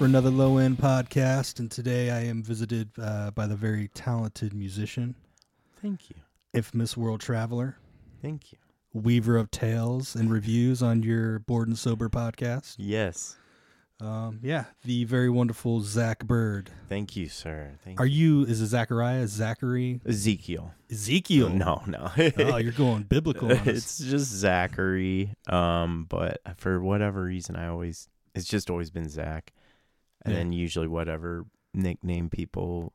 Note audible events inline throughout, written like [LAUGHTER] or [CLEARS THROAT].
right, all right. Here we are for another low end podcast, and today I am visited uh, by the very talented musician, Thank you. infamous world traveler, Thank you. weaver of tales and reviews on your Bored and Sober podcast. Yes. Um, yeah, the very wonderful Zach Bird. Thank you, sir. Thank Are you? Is it Zachariah? Zachary? Ezekiel. Ezekiel? No, no. [LAUGHS] Oh, you're going biblical. [LAUGHS] It's just Zachary. Um, but for whatever reason, I always it's just always been Zach, and Yeah. then usually whatever nickname people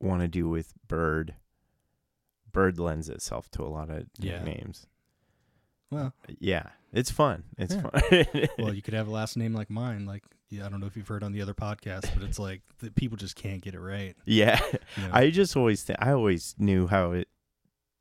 want to do with Bird. Bird lends itself to a lot of Yeah. nicknames. well, Yeah, it's fun. It's Yeah. fun. [LAUGHS] well, you could have a last name like mine. Like, yeah, I don't know if you've heard on the other podcast, but it's like the people just can't get it right. yeah, you know? [LAUGHS] I just always th- I always knew how it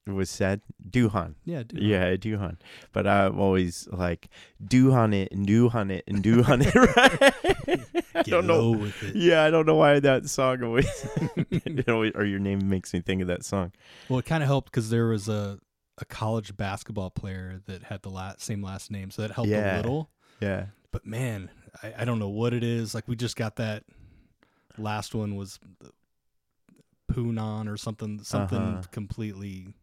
was said. Duhan. yeah, dude. Yeah, Duhan. But I'm always like Duhan it and Duhan it and Duhan it. [LAUGHS] Right? [LAUGHS] I Get don't know. Yeah, I don't know why that song always, [LAUGHS] [LAUGHS] know, or your name makes me think of that song. Well, it kind of helped because there was a, a college basketball player that had the la- same last name, so that helped a little. Yeah. But man, I, I don't know what it is. Like we just got that last one was Poonon or something, something Uh-huh. completely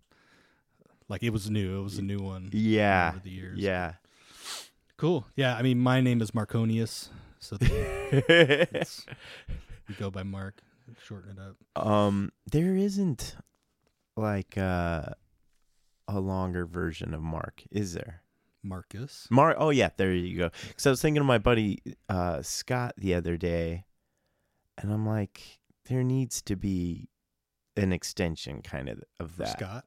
like it was new. It was a new one. Yeah. over the years. Yeah. cool. Yeah, I mean, my name is Marconius, so [LAUGHS] we go by Mark. Shorten it up. um, there isn't like uh, a longer version of Mark, is there? Marcus. Mark. Oh yeah, there you go. Because I was thinking of my buddy uh, Scott the other day, and I'm like, there needs to be an extension kind of of that. Scott.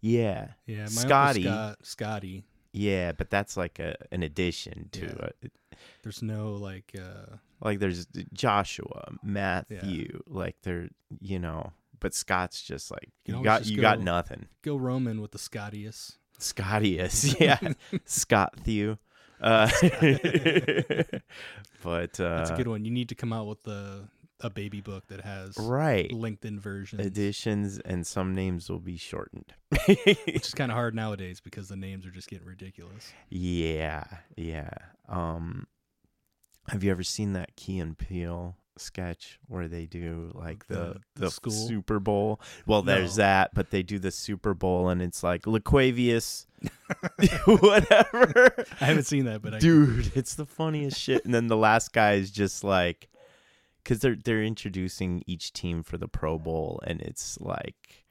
Yeah, Yeah, my Scotty. Scott. Scotty. yeah, but that's like a an addition to Yeah. it. There's no like uh Like there's Joshua, Matthew, like they're you know, but Scott's just like You you got you got nothing. go Roman with the Scottius. Scottius, [LAUGHS] yeah, Scott Thew. Uh, [LAUGHS] but uh, That's a good one. You need to come out with the a baby book that has right LinkedIn versions, additions and some names will be shortened. which is kind of hard nowadays because the names are just getting ridiculous. yeah, yeah. Um, have you ever seen that Key and Peele sketch where they do like the The- the, school? Super Bowl? Well, there's No. that, but they do the Super Bowl and it's like Laquavius, [LAUGHS] whatever. I haven't seen that, but I Dude, it's the funniest shit. And then the last guy is just like, because they're they're introducing each team for the Pro Bowl, and it's like,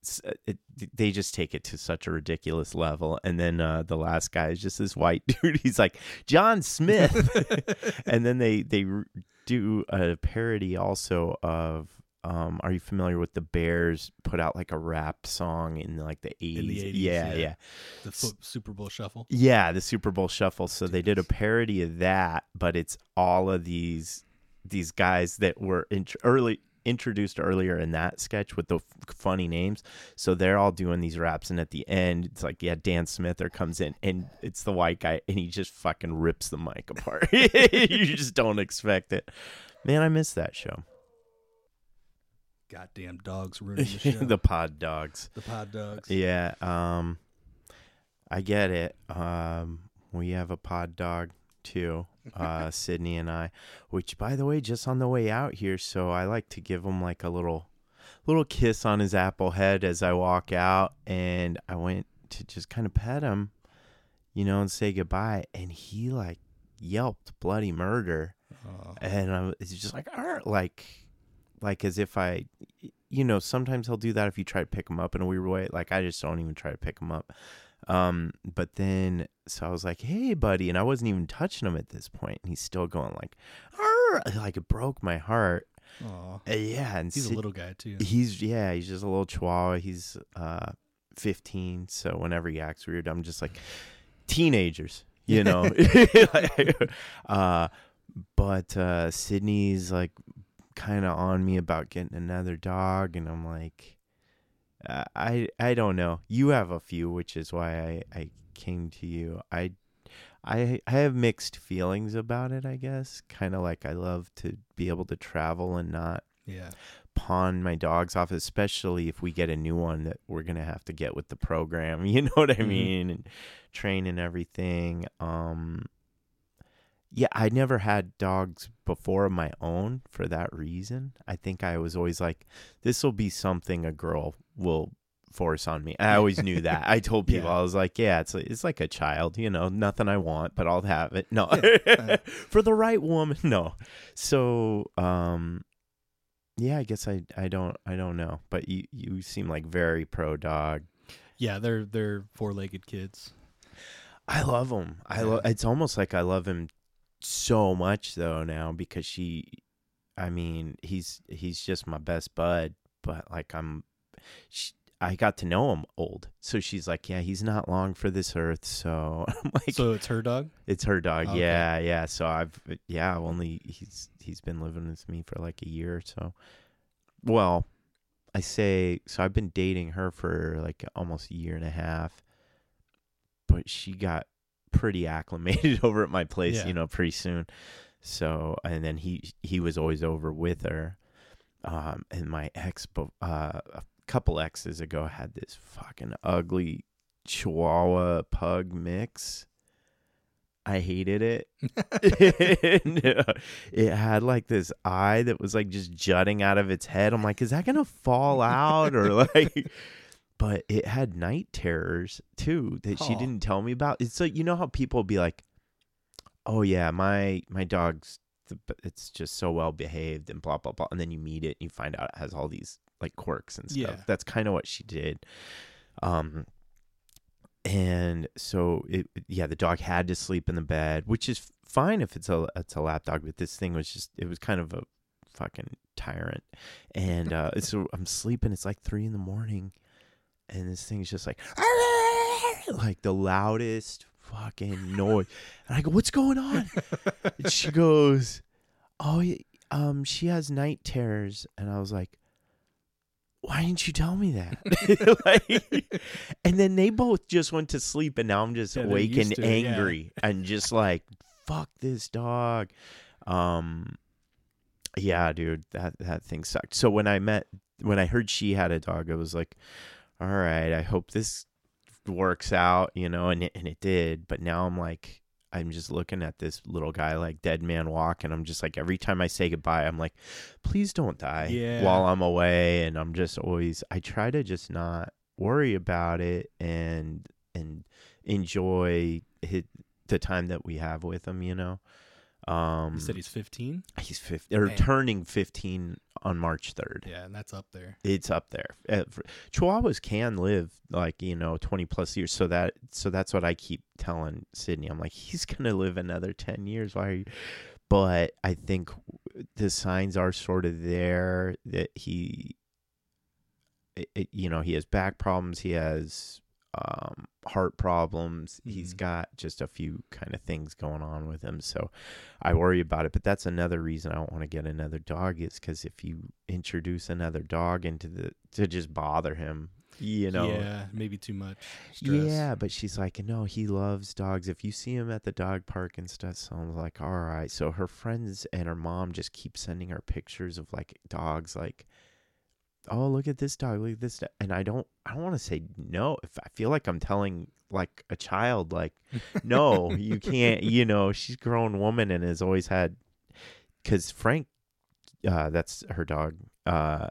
it's, uh, it, they just take it to such a ridiculous level. And then uh, the last guy is just this white [LAUGHS] dude. He's like John Smith, [LAUGHS] and then they they do a parody also of. Um, are you familiar with the Bears? Put out like a rap song in like the eighties. In the 80s, yeah, yeah. yeah. the Super Bowl shuffle. Yeah, the Super Bowl Shuffle. So they did a parody of that, but it's all of these these guys that were int- early introduced earlier in that sketch with the f- funny names. So they're all doing these raps, and at the end, it's like, yeah, Dan Smither comes in, and it's the white guy, and he just fucking rips the mic apart. [LAUGHS] you just don't expect it. Man, I miss that show. Goddamn dogs [LAUGHS] ruining the show. the the, Pod Dogs. The pod dogs. Yeah, um I get it. Um we have a pod dog too, uh Sydney and I, which by the way just on the way out here, so I like to give him like a little little kiss on his apple head as I walk out and I went to just kind of pet him, you know, and say goodbye and he like yelped bloody murder. Oh, and I was it's just like "Arr," like like as if I you know sometimes he'll do that if you try to pick him up in a weird way like I just don't even try to pick him up um but then so I was like hey buddy and I wasn't even touching him at this point and he's still going like "Arr," [LAUGHS] like it broke my heart aw. Uh, yeah and he's a little guy too. he's yeah he's just a little chihuahua he's uh 15 so whenever he acts weird I'm just like teenagers you know [LAUGHS] [LAUGHS] Like, uh but uh sydney's like kind of on me about getting another dog and i'm like uh, i i don't know you have a few which is why i i came to you i i i have mixed feelings about it i guess kind of like i love to be able to travel and not yeah. pawn my dogs off, especially if we get a new one that we're gonna have to get with the program. [LAUGHS] You know what I Mhm. mean? And train and everything. Um, yeah, I never had dogs before of my own for that reason. I think I was always like, this will be something a girl will force on me. I always knew that. I told [LAUGHS] people Yeah. I was like, yeah, it's like, it's like a child, you know, nothing I want, but I'll have it. No, Yeah. [LAUGHS] for the right woman, no. So, um, yeah, I guess I I don't I don't know, but you you seem like very pro dog. Yeah, they're they're four legged kids. I love him. I love. It's almost like I love him so much though now because she. I mean, he's he's just my best bud, but like I'm, she, I got to know him old, so she's like, yeah, he's not long for this earth. So [LAUGHS] I'm like, so it's her dog. it's her dog. Oh, okay. Yeah, yeah. So I've yeah, only he's he's been living with me for like a year or so. Well, I say so I've been dating her for like almost a year and a half. But she got pretty acclimated [LAUGHS] over at my place, Yeah. you know, pretty soon. So and then he he was always over with her. Um and my ex uh a couple exes ago had this fucking ugly chihuahua pug mix. I hated it. [LAUGHS] [LAUGHS] Uh, it had like this eye that was like just jutting out of its head. I'm like, is that gonna fall out or like? But it had night terrors too that she Oh. didn't tell me about. It's like you know how people be like, oh yeah, my my dog's the, it's just so well behaved and blah blah blah, and then you meet it and you find out it has all these like quirks and stuff. Yeah. That's kind of what she did. Um, and so it yeah the dog had to sleep in the bed which is fine if it's a it's a lap dog but this thing was just it was kind of a fucking tyrant and uh so i'm sleeping it's like three in the morning and this thing's just like [LAUGHS] like the loudest fucking noise. And i go what's going on? And she [LAUGHS] goes oh um she has night terrors. And i was like why didn't you tell me that? [LAUGHS] Like, and then they both just went to sleep and now i'm just Yeah, awake and to it, yeah. angry and just like fuck this dog. Um yeah dude that that thing sucked. So when i met when i heard she had a dog i was like all right i hope this works out you know and it, and it did but now i'm like i'm just looking at this little guy like dead man walk and i'm just like every time i say goodbye i'm like please don't die Yeah. while i'm away and i'm just always i try to just not worry about it and and enjoy the time that we have with him you know um You said he's 15. he's 15 or Man. turning 15 on march 3rd Yeah, and that's up there. it's up there. Uh, for- Chihuahuas can live like you know twenty plus years, so that so that's what I keep telling Sydney. I'm like, he's gonna live another ten years. Why? Are you? But I think the signs are sort of there that he, it, it- you know, he has back problems. He has um, heart problems. He's Mhm. got just a few kind of things going on with him. So I worry about it. But that's another reason I don't want to get another dog is because if you introduce another dog into the to just bother him, you know. Yeah, maybe too much stress. Yeah, but she's like, no, he loves dogs. If you see him at the dog park and stuff, so I'm like, all right. So her friends and her mom just keep sending her pictures of like dogs, like, oh, look at this dog, look at this, dog. and I don't, I don't want to say no. If I feel like I'm telling like a child, like, no, [LAUGHS] you can't. You know, she's a grown woman and has always had, because Frank, uh, that's her dog, uh,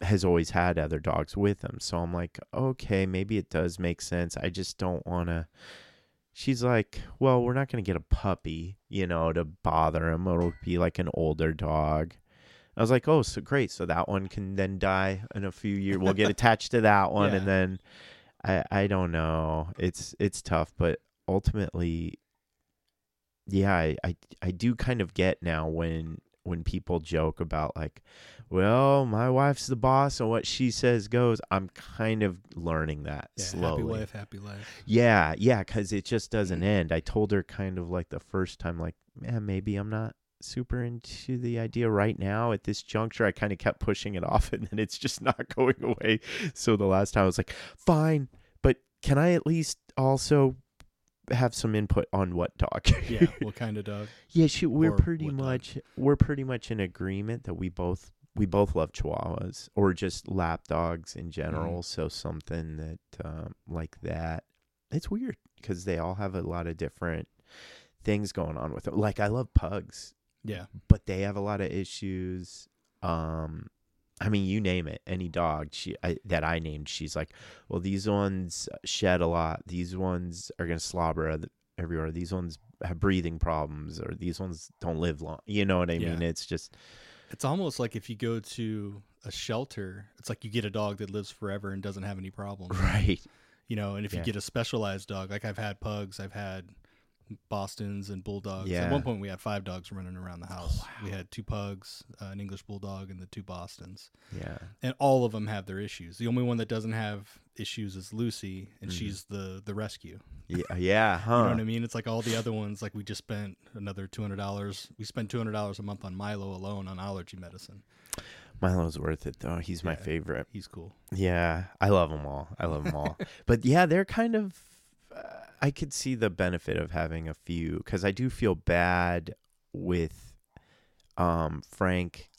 has always had other dogs with him. So I'm like, okay, maybe it does make sense. I just don't want to. She's like, well, we're not going to get a puppy, you know, to bother him. It'll be like an older dog. I was like, oh, so great. So that one can then die in a few years. We'll get [LAUGHS] attached to that one, Yeah. and then I I don't know. It's it's tough, but ultimately, yeah, I, I I do kind of get now when when people joke about like, well, my wife's the boss and what she says goes. I'm kind of learning that Yeah, slowly. happy wife, happy life. Yeah, yeah, because it just doesn't end. I told her kind of like the first time, like, man, maybe I'm not super into the idea right now at this juncture. I kind of kept pushing it off, [LAUGHS] and then it's just not [LAUGHS] going away. So the last time I was like, fine, but can I at least also have some input on what dog? Yeah, [LAUGHS] what kind of dog? yeah, she, we're Or pretty what dog? much we're pretty much in agreement that we both we both love chihuahuas or just lap dogs in general. So something that um, like that. It's weird because they all have a lot of different things going on with them. Like I love pugs, Yeah. but they have a lot of issues. Um, I mean, you name it, any dog she I, that I named, she's like, well, these ones shed a lot. These ones are gonna slobber everywhere. These ones have breathing problems, or these ones don't live long. You know what I Yeah. mean? It's just It's almost like if you go to a shelter, it's like you get a dog that lives forever and doesn't have any problems. right. You know, and if Yeah. you get a specialized dog, like I've had pugs, I've had Bostons and bulldogs. Yeah. At one point, we had five dogs running around the house. wow. We had two pugs, uh, an English bulldog, and the two Bostons. Yeah. And all of them have their issues. The only one that doesn't have issues is Lucy, and Mhm. she's the the rescue. Yeah. Yeah. Huh. [LAUGHS] You know what I mean? It's like all the other ones. Like we just spent another two hundred dollars. We spent two hundred dollars a month on Milo alone on allergy medicine. Milo's worth it though. He's my favorite. He's cool. Yeah, I love them all. I love them all. [LAUGHS] but yeah, they're kind of. Uh, I could see the benefit of having a few because I do feel bad with, um, Frank,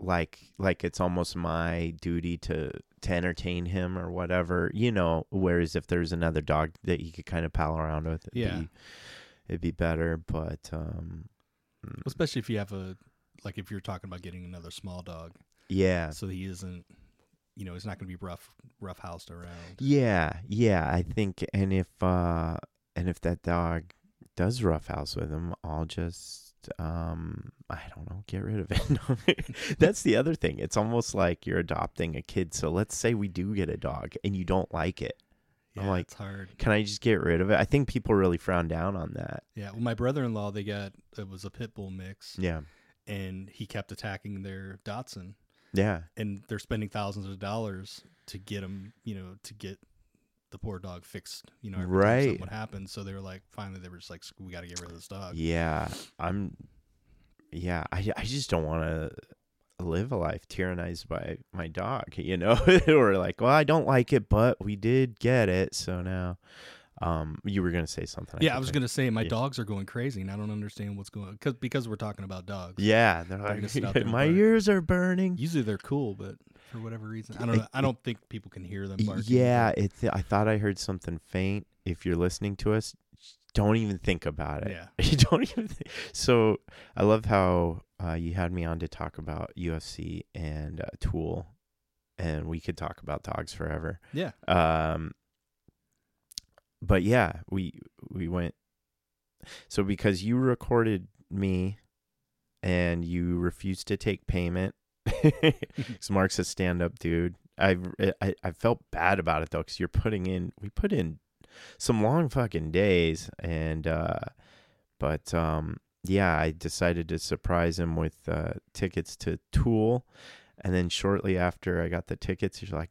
like like it's almost my duty to to entertain him or whatever, you know. Whereas if there's another dog that he could kind of pal around with, it'd Yeah. be, it'd be better. But um, mm, Especially if you have a like if you're talking about getting another small dog, yeah, so he isn't, you know, it's not going to be rough rough housed around. Yeah, yeah, I think and if uh and if that dog does roughhouse with him, I'll just um I don't know, get rid of it. [LAUGHS] That's the other thing. It's almost like you're adopting a kid. So let's say we do get a dog and you don't like it. Yeah, I'm like- it's hard. Can I just get rid of it? I think people really frown down on that. Yeah. Well, my brother-in-law, they got it was a pit bull mix, Yeah. and he kept attacking their dachshund, Yeah. and they're spending thousands of dollars to get them, you know, to get the poor dog fixed. You know, Right. What happened. So they were like, finally, they were just like, we got to get rid of this dog. Yeah. I'm yeah, I I just don't want to live a life tyrannized by my dog, [LAUGHS] you know? or like, well, I don't like it, but we did get it, so now um you were going to say something. Yeah, I was think. gonna say my yeah. dogs are going crazy, and I don't understand what's going on because because we're talking about dogs. Yeah, they're They're gonna sit out [LAUGHS] there like my bark. ears are burning. Usually they're cool, but for whatever reason, I don't know. I don't think people can hear them barking. Yeah, it I thought I heard something faint. If you're listening to us, don't even think about it. yeah, [LAUGHS] You don't even. Think. So I love how uh, you had me on to talk about UFC and uh, Tool, and we could talk about dogs forever. yeah. Um, but yeah, we we went. So because you recorded me, and you refused to take payment, [LAUGHS] because Mark's a stand-up dude. I, I I felt bad about it though, because you're putting in. We put in some long fucking days, and uh, but um, yeah, I decided to surprise him with uh, tickets to Tool, and then shortly after I got the tickets, he's like,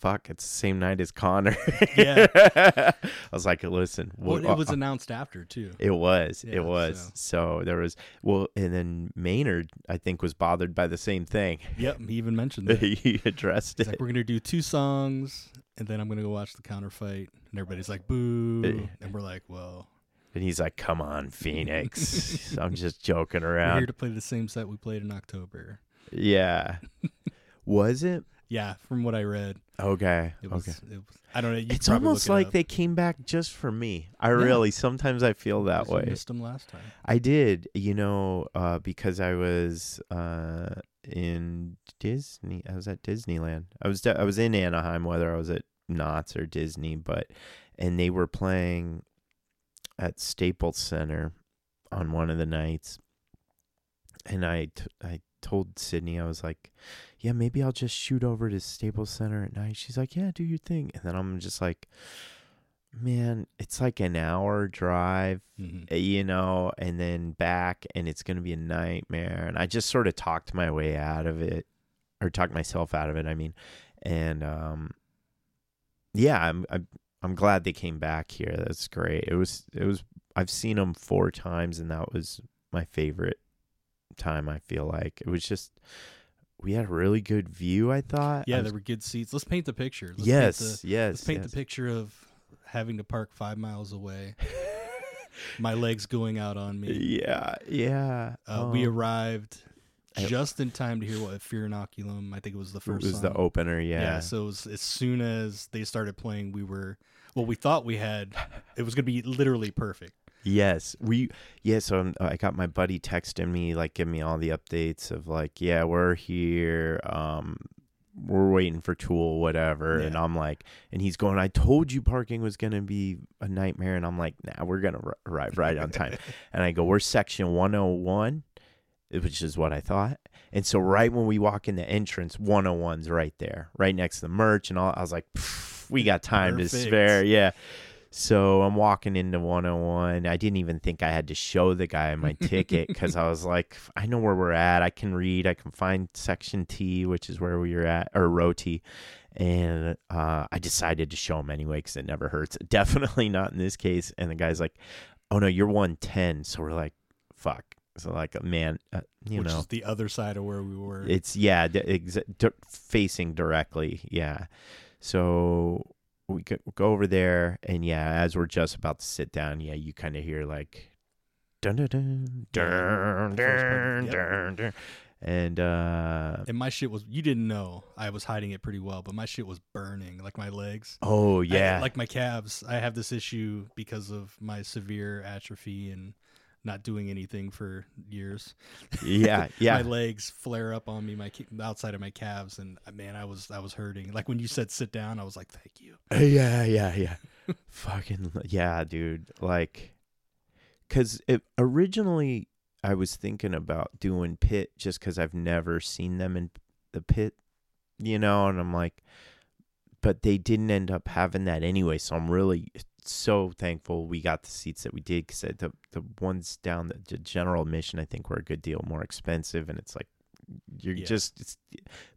"Fuck, it's the same night as Conor." Yeah. [LAUGHS] I was like, "Listen, Well, well, it was uh, announced after too. it was, Yeah, it was." So. there was well, and then Maynard, I think, was bothered by the same thing. Yep, he even mentioned [LAUGHS] that. he addressed He's it. like, we're gonna do two songs, and then I'm gonna go watch the Conor fight, and everybody's like, boo, Eh. and we're like, well, And he's like, "Come on, Phoenix." [LAUGHS] I'm just joking around." we're here to play the same set we played in October. Yeah. was it? Yeah, from what I read, Okay. it was. okay. It was I don't know. It's almost look it like they came back just for me. I Yeah. really sometimes I feel that way. Missed them last time. I did, you know, uh, because I was uh, in Disney. I was at Disneyland. I was I was in Anaheim, whether I was at Knott's or Disney, but and they were playing at Staples Center on one of the nights, and I t- I told Sydney I was like, yeah, maybe I'll just shoot over to Staples Center at night. She's like, yeah, do your thing, and then I'm just like. Man, it's like an hour drive Mhm. uh, you know, and then back, and it's going to be a nightmare. And I just sort of talked my way out of it, or talked myself out of it. I mean, and um, yeah, I'm I'm I'm glad they came back here. That's great. It was it was I've seen them four times, and that was my favorite time. I feel like it was just we had a really good view. I thought. Yeah, I there were good seats. Let's paint the picture. Let's yes, Paint the, yes, let's paint yes. the picture of having to park five miles away. [LAUGHS] My legs going out on me. yeah, yeah. Uh, we um, arrived just in time to hear what Fear Inoculum. I think it was the first. It was the opener. Yeah. Yeah. So it was, as soon as they started playing, we were well. We thought we had. It was going to be literally perfect. Yes, we. Yeah, so um, I got my buddy texting me, like, give me all the updates of like, yeah, we're here. Um, we're waiting for Tool, whatever. And I'm like, and he's going, I told you parking was gonna be a nightmare. And I'm like, nah, we're gonna r- arrive right on time. [LAUGHS] and I go, we're section 101, which is what I thought. And so right when we walk in the entrance, 101's right there, right next to the merch and all. I was like, we got time to spare. Yeah. So I'm walking into 101. I didn't even think I had to show the guy my ticket [LAUGHS] because I was like, I know where we're at. I can read. I can find section T, which is where we were at, or row T. And uh, I decided to show him anyway because it never hurts. [LAUGHS] Definitely not in this case. And the guy's like, Oh no, you're 110. So we're like, Fuck. So like, man, uh, you which know, is the other side of where we were. it's yeah, d- exa- d- facing directly. Yeah. So we go, go over there, and yeah, as we're just about to sit down, yeah, you kind of hear like, dun dun dun dun the first part, dun dun dun, and uh, and my shit was you didn't know I was hiding it pretty well, but my shit was burning, like my legs. oh I- yeah, like my calves. I have this issue because of my severe atrophy and not doing anything for years. yeah, [LAUGHS] yeah. my legs flare up on me, my the outside of my calves, and uh, man, I was I was hurting. Like when you said sit down, I was like, thank you. yeah, yeah, yeah. [LAUGHS] Fucking yeah, dude. Like, cause it originally I was thinking about doing pit just because I've never seen them in the pit, you know, and I'm like, but they didn't end up having that anyway. So I'm really so thankful we got the seats that we did because the the ones down the, the general admission I think were a good deal more expensive, and it's like you're Yeah. just it's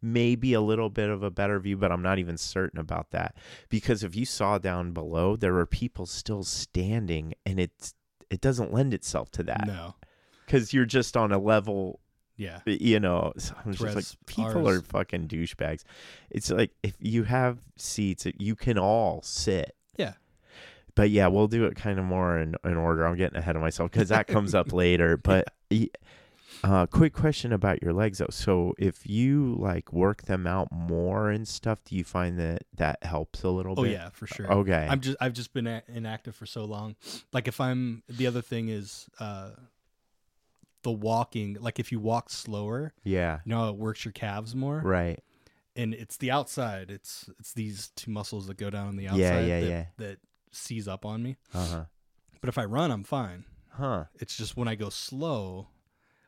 maybe a little bit of a better view, but I'm not even certain about that because if you saw down below, there were people still standing, and it's it doesn't lend itself to that No, because you're just on a level yeah, you know, so I'm just like people are fucking douchebags. It's like if you have seats, you can all sit. But yeah, we'll do it kind of more in, in order. I'm getting ahead of myself because that comes up [LAUGHS] later. But uh, quick question about your legs though. So if you like work them out more and stuff, do you find that that helps a little oh bit? yeah, for sure. Okay. I'm just I've just been a- inactive for so long. Like if I'm the other thing is uh the walking. Like if you walk slower, yeah. you know it works your calves more. Right. And it's the outside. It's it's these two muscles that go down on the outside Yeah, yeah, that, yeah. that seize up on me. Uh huh. But if I run, I'm fine. Huh. It's just when I go slow,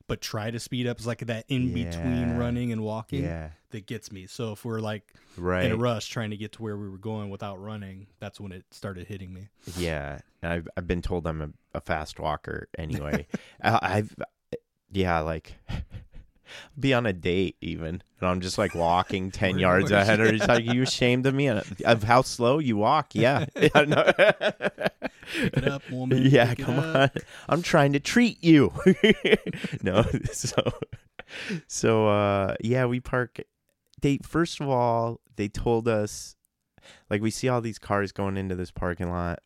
but try to speed up, it's like that in between Yeah. running and walking Yeah. that gets me. So if we're like Right. in a rush trying to get to where we were going without running, that's when it started hitting me. Yeah, and I've I've been told I'm a, a fast walker anyway. [LAUGHS] I, I've yeah, like be on a date even, and I'm just like walking [LAUGHS] ten yards where- ahead. Or it's like you [LAUGHS] ashamed of me of how slow you walk. Yeah, [LAUGHS] yeah. Pick it up, woman. yeah, come on. I'm trying to treat you. no, so so uh yeah, we park they first of all, they told us like we see all these cars going into this parking lot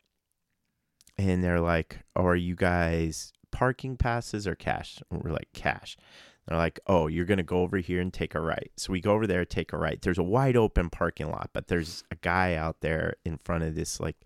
and they're like, "Oh, are you guys parking passes or cash?" And we're like, "Cash." They're like, "Oh, you're going to go over here and take a right." So we go over there, take a right. There's a wide open parking lot, but there's a guy out there in front of this like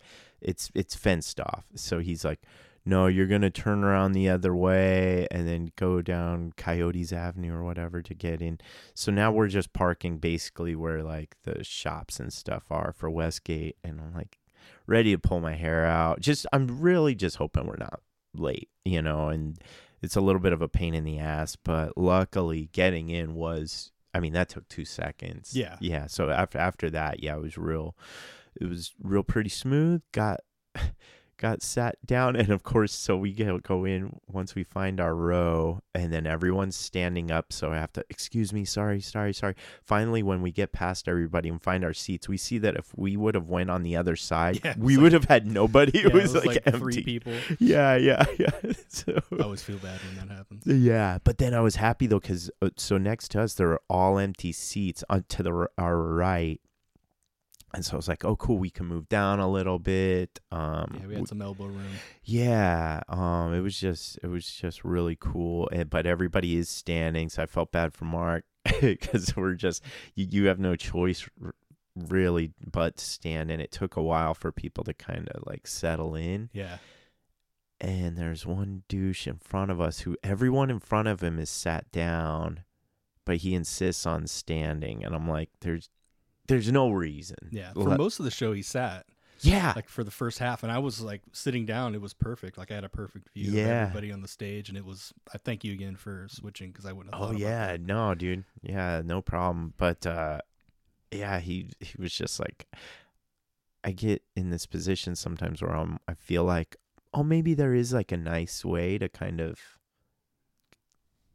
it's it's fenced off. So he's like, "No, you're going to turn around the other way and then go down Coyotes Avenue or whatever to get in." So now we're just parking basically where like the shops and stuff are for Westgate and I'm like ready to pull my hair out. Just I'm really just hoping we're not late, you know, and it's a little bit of a pain in the ass, but luckily getting in was I mean that took 2 seconds. Yeah. Yeah, so after after that, yeah, it was real it was real pretty smooth. Got got sat down and of course so we go go in once we find our row and then everyone's standing up so i have to excuse me sorry sorry sorry finally when we get past everybody and find our seats we see that if we would have went on the other side Yeah, we was would have had nobody it Yeah, was, like, empty three people. yeah yeah [LAUGHS] yeah so I always feel bad when that happens. yeah, but then I was happy though because uh, so next to us there were all empty seats on to the our right, and so I was like, oh cool, we can move down a little bit. Um, Yeah, we had some elbow room. yeah, um, it was just it was just really cool. And, but everybody is standing, so I felt bad for Mark [LAUGHS] because we're just you, you have no choice really but to stand, and it took a while for people to kind of like settle in. Yeah. and there's one douche in front of us who everyone in front of him is sat down, but he insists on standing, and I'm like, there's there's no reason. Yeah. For Let- most of the show, he sat yeah, like for the first half, and I was like sitting down. It was perfect. Like I had a perfect view Yeah. of everybody on the stage, and it was. I thank you again for switching because I wouldn't. Have Oh about yeah, no, dude. Yeah, no problem. But uh yeah, he he was just like I get in this position sometimes where I'm I feel like oh maybe there is like a nice way to kind of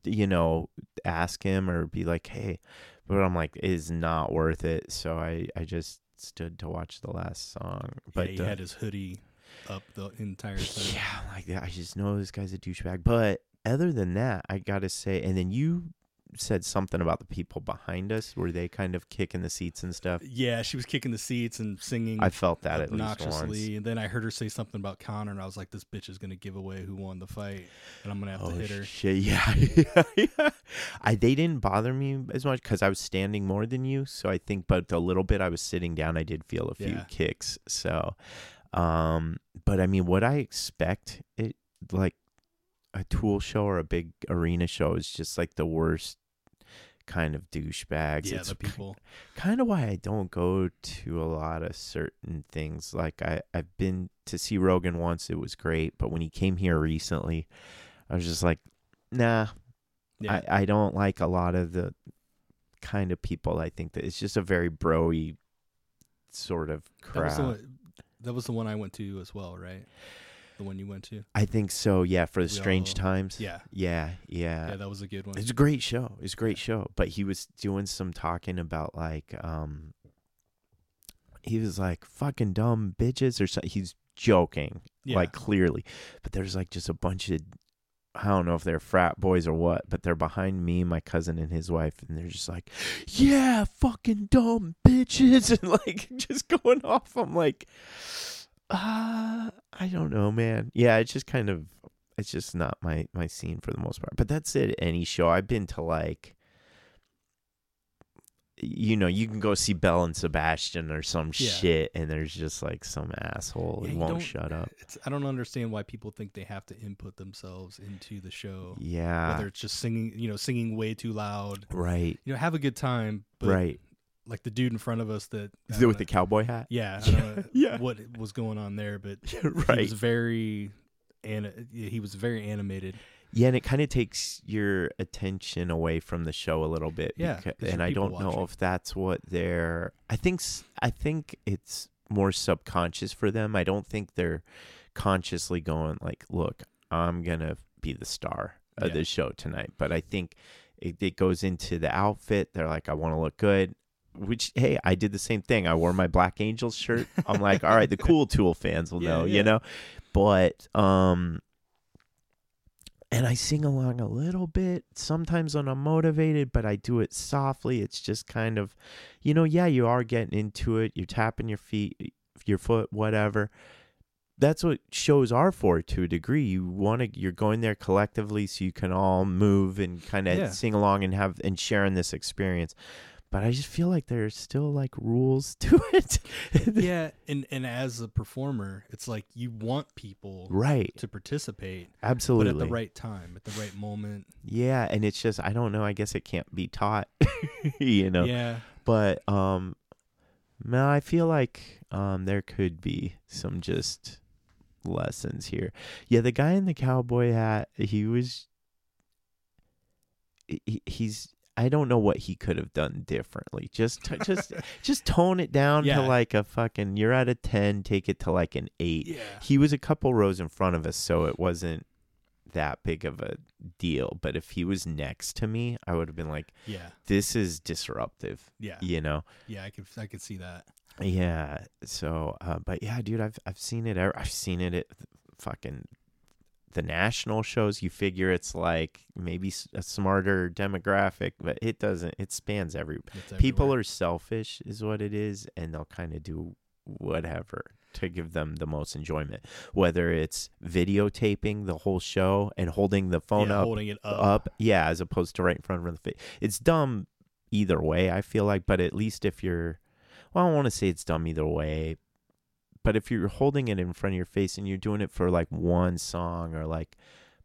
you know ask him or be like hey but I'm like it is not worth it so I I just stood to watch the last song but yeah, he uh, had his hoodie up the entire time. yeah, like I just know this guy's a douchebag. But other than that, I gotta say, and then you said something about the people behind us. Were they kind of kicking the seats and stuff? Yeah, she was kicking the seats and singing I felt that at least obnoxiously, once. and then I heard her say something about Conor, and I was like, "This bitch is gonna give away who won the fight, and I'm gonna have Oh to hit her." shit! Yeah, [LAUGHS] yeah, yeah. I they didn't bother me as much because I was standing more than you. So I think, but the little bit I was sitting down, I did feel a few Yeah. kicks. So, um, but I mean, what I expect it like a tool show or a big arena show is just like the worst kind of douchebags. Yeah, it's the people. kind of why I don't go to a lot of certain things. Like I I've been to see Rogan once, it was great, but when he came here recently, I was just like, nah, Yeah, I I don't like a lot of the kind of people. I think that it's just a very broy sort of that was the one. That was the one I went to as well, right? The one you went to. I think so. Yeah, for the strange all- times. Yeah, yeah, yeah. yeah, that was a good one. It's a great show. It's a great show. But he was doing some talking about like um he was like fucking dumb bitches or something. He's joking, Yeah, like clearly. But there's like just a bunch of I don't know if they're frat boys or what, but they're behind me, my cousin and his wife, and they're just like, Yeah, fucking dumb bitches [LAUGHS] and like [LAUGHS] just going off. I'm like uh I don't know, man. Yeah, it's just kind of it's just not my my scene for the most part. But that's it. Any show I've been to, like, you know, you can go see Belle and Sebastian or some Yeah. shit, and there's just like some asshole Yeah, who won't shut up. It's I don't understand why people think they have to input themselves into the show. Yeah, Whether it's just singing, you know, singing way too loud. right, You know, have a good time, but right. Like the dude in front of us that I Is it don't with the cowboy hat? yeah, I don't know [LAUGHS] Yeah. what was going on there, but [LAUGHS] he right. was very and he was very animated. Yeah, and it kind of takes your attention away from the show a little bit. Yeah, 'cause and I don't know if that's what they're. I think I think it's more subconscious for them. I don't think they're consciously going like, "Look, I'm gonna be the star of Yeah. this show tonight." But I think it, it goes into the outfit. They're like, "I want to look good." Which hey, I did the same thing. I wore my Black Angels shirt. I'm like, all right, the cool [LAUGHS] Tool fans will Yeah, know, yeah. you know. But um, and I sing along a little bit sometimes when I'm motivated, but I do it softly. It's just kind of, you know, yeah, you are getting into it. You're tapping your feet, your foot, whatever. That's what shows are for to a degree. You want to, you're going there collectively so you can all move and kind of Yeah. sing along and have and sharing this experience. But I just feel like there's still like rules [LAUGHS] to it. yeah, and and as a performer, it's like you want people right. to participate, Absolutely. but at the right time, at the right moment. Yeah, and it's just I don't know. I guess it can't be taught, [LAUGHS] you know. Yeah, But um, no, I feel like um there could be some just lessons here. Yeah, the guy in the cowboy hat, he was. He, he's. I don't know what he could have done differently. Just, t- just, [LAUGHS] just tone it down Yeah. to like a fucking. You're at a ten. Take it to like an eight. yeah, He was a couple rows in front of us, so it wasn't that big of a deal. But if he was next to me, I would have been like, yeah, "This is disruptive," yeah, you know. yeah. I could I could see that. Yeah. So, uh, but yeah, dude, I've I've seen it. I've seen it at fucking the national shows. You figure it's like maybe a smarter demographic, but it doesn't. It spans every. People are selfish, is what it is, and they'll kind of do whatever to give them the most enjoyment. Whether it's videotaping the whole show and holding the phone yeah, up holding it up. up, yeah, as opposed to right in front of the face. It's dumb either way, I feel like, but at least if you're well, I don't want to say it's dumb either way, but if you're holding it in front of your face and you're doing it for like one song or like,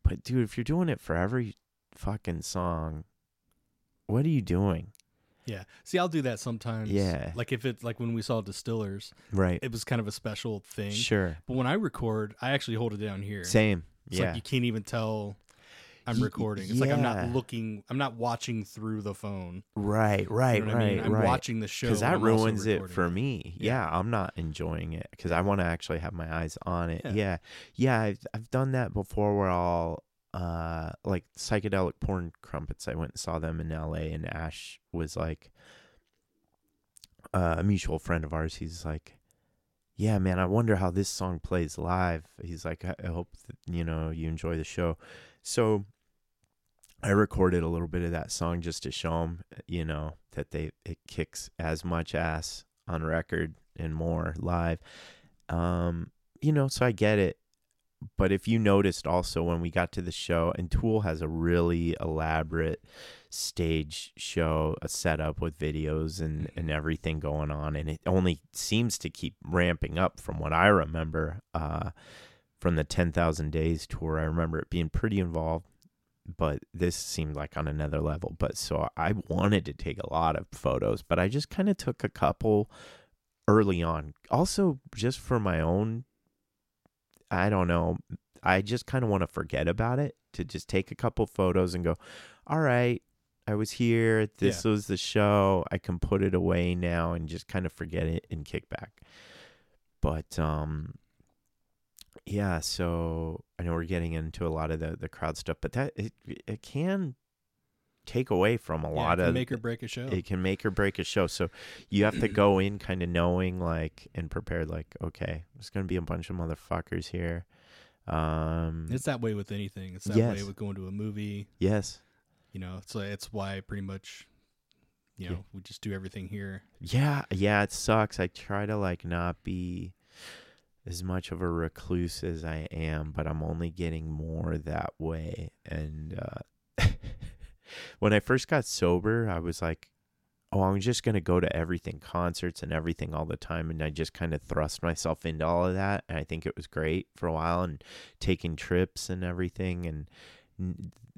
but dude, if you're doing it for every fucking song, what are you doing? Yeah. See, I'll do that sometimes. Yeah. Like if it's like when we saw Distillers, Right. it was kind of a special thing. Sure. But when I record, I actually hold it down here. Same. It's yeah. like you can't even tell I'm recording. It's like I'm not looking. I'm not watching through the phone. right. Right. You know right. I mean? I'm right. watching the show because that ruins it for me. Yeah. Yeah, I'm not enjoying it because I want to actually have my eyes on it. Yeah. Yeah, yeah, I've I've done that before. Where I'll uh like psychedelic porn crumpets. I went and saw them in L.A. and Ash was like uh, a mutual friend of ours. He's like. Yeah, man, I wonder how this song plays live. He's like, I I hope that, you know you enjoy the show. So I recorded a little bit of that song just to show them, you know, that they it kicks as much ass on record and more live. Um, you know, so I get it. But if you noticed also when we got to the show, and Tool has a really elaborate stage show, a setup with videos and, and everything going on, and it only seems to keep ramping up from what I remember. Uh, from the Ten Thousand Days tour, I remember it being pretty involved but this seemed like on another level. But so I wanted to take a lot of photos, but I just kind of took a couple early on. Also, just for my own, I don't know, I just kind of want to forget about it to just take a couple photos and go, all right. I was here. This was the show. I can put it away now and just kind of forget it and kick back. But um, yeah, so I know we're getting into a lot of the the crowd stuff, but that it it can take away from a Yeah, lot it can of make or break a show. it can make or break a show. So you have to go in kind of knowing like and prepared like okay, there's going to be a bunch of motherfuckers here. Um It's that way with anything. It's that Yes. way with going to a movie. yes. You know, it's like, it's why pretty much, you know, Yeah. we just do everything here. Yeah, yeah, it sucks. I try to like not be as much of a recluse as I am, but I'm only getting more that way. And uh [LAUGHS] when I first got sober, I was like, "Oh, I'm just going to go to everything, concerts and everything all the time." And I just kind of thrust myself into all of that, and I think it was great for a while and taking trips and everything and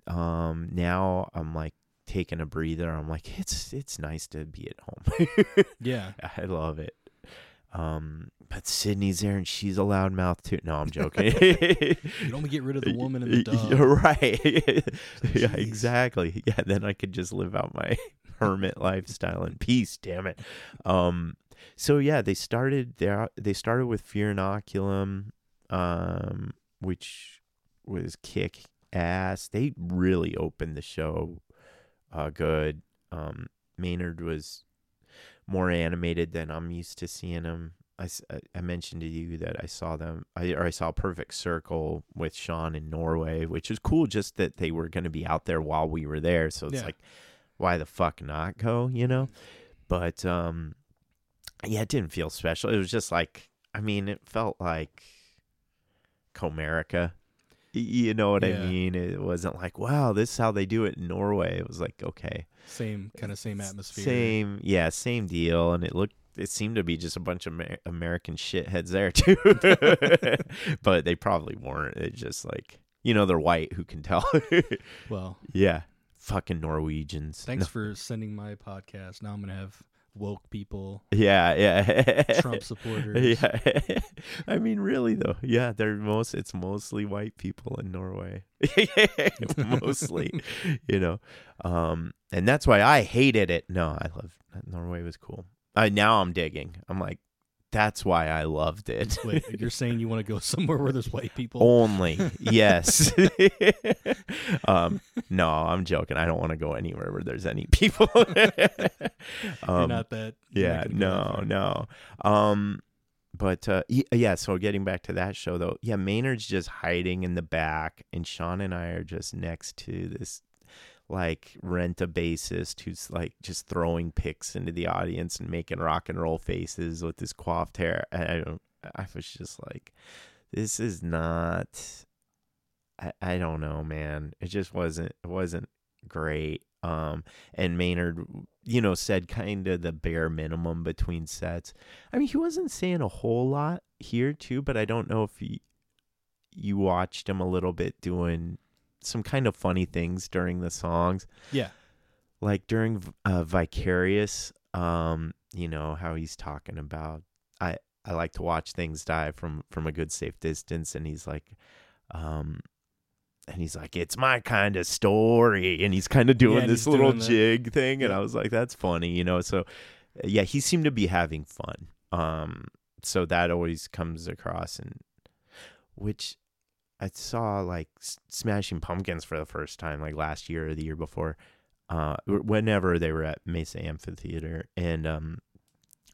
um now I'm like taking a breather. I'm like, it's it's nice to be at home. [LAUGHS] Yeah. I love it. Um, but Sydney's there and she's a loudmouth too. No, I'm joking. [LAUGHS] You'd only get rid of the [LAUGHS] woman and the dog. You're [LAUGHS] right. yeah, exactly. Yeah, then I could just live out my hermit lifestyle in peace. Damn it. Um, so yeah, they started there. They started with Fear Inoculum, um, which was kick ass. They really opened the show, uh, good. Um, Maynard was more animated than I'm used to seeing him. I mentioned to you that I saw them, I, or I saw Perfect Circle with Sean in Norway, which is cool. Just that they were going to be out there while we were there, so it's Yeah. like, why the fuck not go? You know. But um, yeah, it didn't feel special. It was just like, I mean, it felt like Comerica. You know what Yeah. I mean? It wasn't like, wow, this is how they do it in Norway. It was like, okay, Same kind of same atmosphere. same, yeah, same deal. And it looked, it seemed to be just a bunch of Amer- American shitheads there too. [LAUGHS] but they probably weren't. It just like, you know, they're white. Who can tell? [LAUGHS] Well, yeah, fucking Norwegians. thanks No- for sending my podcast. Now I'm gonna have woke people, yeah, yeah. Trump [LAUGHS] supporters. Yeah, [LAUGHS] I mean, really though. Yeah, they're most. It's mostly white people in Norway. [LAUGHS] mostly, you know, um, and that's why I hated it. No, I love Norway was cool. I now I'm digging. I'm like, that's why I loved it. Wait, [LAUGHS] you're saying you want to go somewhere where there's white people? Only yes. [LAUGHS] [LAUGHS] um, no, I'm joking. I don't want to go anywhere where there's any people. um, not that. yeah, not no, no. Um, but uh, yeah. So getting back to that show though, yeah, Maynard's just hiding in the back, and Sean and I are just next to this like rent a bassist who's like just throwing picks into the audience and making rock and roll faces with his coiffed hair. And I don't. I was just like, this is not. I, I don't know, man. It just wasn't. It wasn't great. Um, and Maynard, you know, said kind of the bare minimum between sets. I mean, he wasn't saying a whole lot here too, but I don't know if he, you watched him a little bit doing some kind of funny things during the songs Yeah. like during uh, vicarious um you know how he's talking about i i like to watch things die from from a good safe distance and he's like um and he's like it's my kind of story and he's kind of doing Yeah, this little doing the- jig thing and Yeah. i was like that's funny you know so yeah he seemed to be having fun um so that always comes across and which I saw like Smashing Pumpkins for the first time like last year or the year before, uh, whenever they were at Mesa Amphitheater, and um,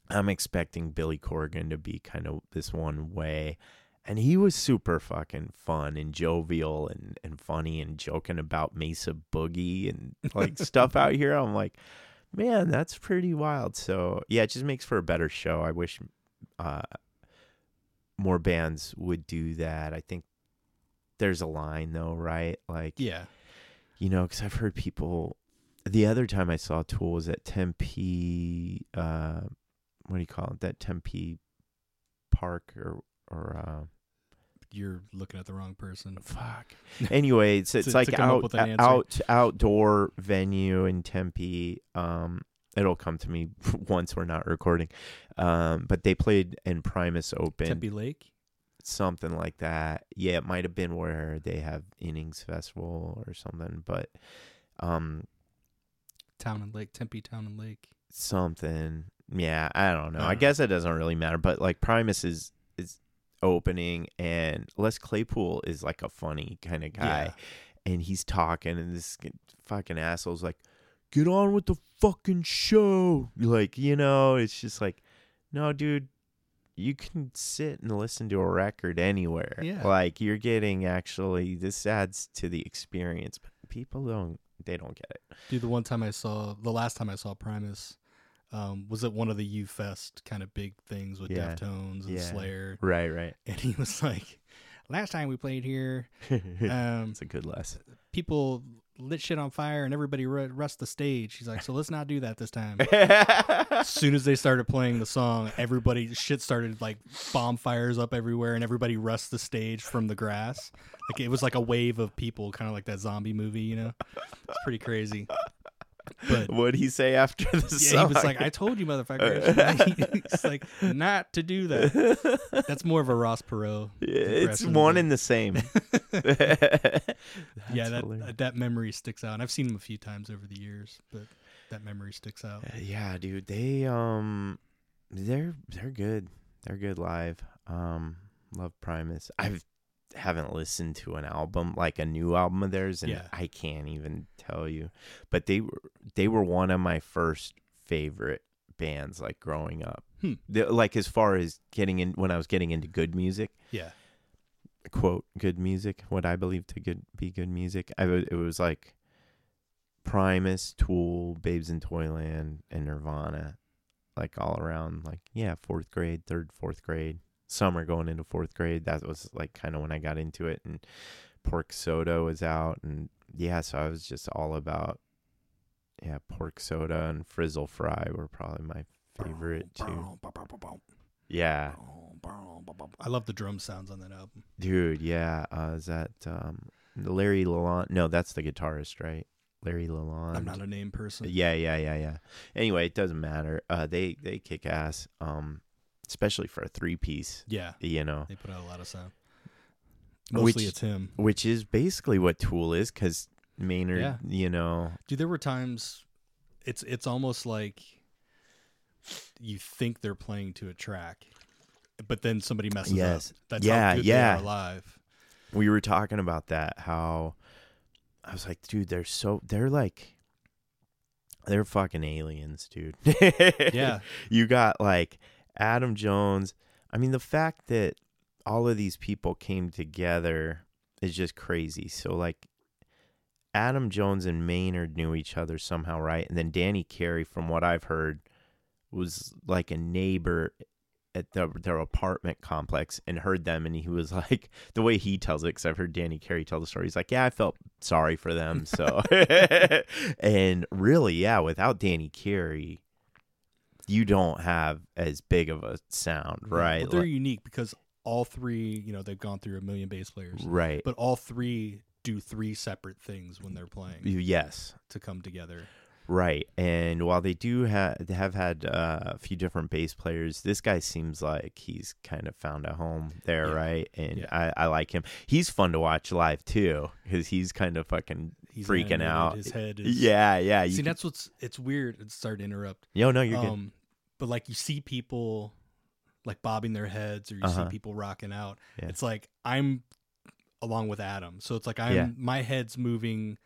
I'm expecting Billy Corgan to be kind of this one way, and he was super fucking fun and jovial and and funny and joking about Mesa Boogie and like [LAUGHS] stuff out here. I'm like, man, that's pretty wild. So yeah, it just makes for a better show. I wish uh, more bands would do that. I think there's a line though, right? Like, Yeah. you know, because I've heard people. The other time I saw Tool was at Tempe. Uh, what do you call it? That Tempe Park or or uh, You're looking at the wrong person. fuck. Anyway, it's [LAUGHS] it's To- like to out an out outdoor venue in Tempe. Um, it'll come to me [LAUGHS] once we're not recording. Um, but they played in Primus Open. Tempe Lake. Something like that. Yeah, it might have been where they have innings festival or something, but um Town and Lake. Tempe Town and Lake. something. Yeah, I don't know. I I know. guess it doesn't really matter, but like Primus is is opening and Les Claypool is like a funny kind of guy and he's talking and this fucking asshole's like get on with the fucking show. Like, you know, it's just like no, dude, you can sit and listen to a record anywhere. Yeah. Like you're getting actually this adds to the experience, but people don't they don't get it. Dude, the one time I saw, the last time I saw Primus, um, was at one of the U Fest kind of big things with Yeah. Deftones and Yeah. Slayer, Right, right. [LAUGHS] and he was like, "Last time we played here, [LAUGHS] um, it's a good lesson. people lit shit on fire and everybody ru- rushed the stage." He's like, "So let's not do that this time." as [LAUGHS] soon as they started playing the song, everybody shit started like bonfires up everywhere, and everybody rushed the stage from the grass. Like it was like a wave of people, kind of like that zombie movie, you know. It's pretty crazy. But [LAUGHS] What'd he say after the yeah, song? he was like, "I told you, motherfucker." [LAUGHS] [LAUGHS] He's like, "Not to do that." That's more of a Ross Perot. it's one and the same. yeah, hilarious. that that memory sticks out. And I've seen him a few times over the years, but that memory sticks out. Uh, yeah, dude. They um they're they're good. They're good live. Um love Primus. I've haven't listened to an album like a new album of theirs and Yeah. I can't even tell you. But they were they were one of my first favorite bands like growing up. Hmm. They- like as far as getting in when I was getting into good music, Yeah, quote good music, what I believe to good be good music. I it was like Primus, Tool, Babes in Toyland, and Nirvana, like all around. Like yeah, fourth grade, third, fourth grade, summer going into fourth grade. That was like kind of when I got into it, and Pork Soda was out, and yeah, so I was just all about yeah, Pork Soda and Frizzle Fry were probably my favorite too. Yeah, I love the drum sounds on that album. Dude, yeah. Uh, is that um, Larry Lalonde? No, that's the guitarist, right? Larry Lalonde. I'm not a name person. Yeah, yeah, yeah, yeah. Anyway, it doesn't matter. Uh, they they kick ass. Um, especially for a three piece. Yeah, You know, they put out a lot of sound. Mostly Which- it's him. which is basically what Tool is, because Maynard. Yeah. You know, Dude, there were times it's it's almost like you think they're playing to a track, but then somebody messes Yes. up. That's Yeah, yeah. live. we were talking about that. How I was like, dude, they're so they're like. They're fucking aliens, dude. [LAUGHS] Yeah. you got like Adam Jones. I mean, the fact that all of these people came together is just crazy. So, like, Adam Jones and Maynard knew each other somehow, right? And then Danny Carey, from what I've heard, was like a neighbor at the, their apartment complex and heard them, and he was [LAUGHS] like, the way he tells it, because I've heard Danny Carey tell the story. He's like, yeah, I felt sorry for them. So, [LAUGHS] [LAUGHS] and really, yeah, without Danny Carey, you don't have as big of a sound, right? Well, they're Like- unique because all three, you know, they've gone through a million bass players, right. but all three do three separate things when they're playing yes. to come together. Right, and while they do ha- have had uh, a few different bass players, this guy seems like he's kind of found a home there, Yeah. right? And Yeah. I, I like him. He's fun to watch live too, because he's kind of fucking He's freaking out. His head is yeah, yeah. See, can- that's what's it's weird. It's sorry to interrupt. Yo, no, you're good. Um, but like you see people like bobbing their heads, or you Uh-huh. see people rocking out. Yeah. It's like I'm along with Adam, so it's like I'm my head's moving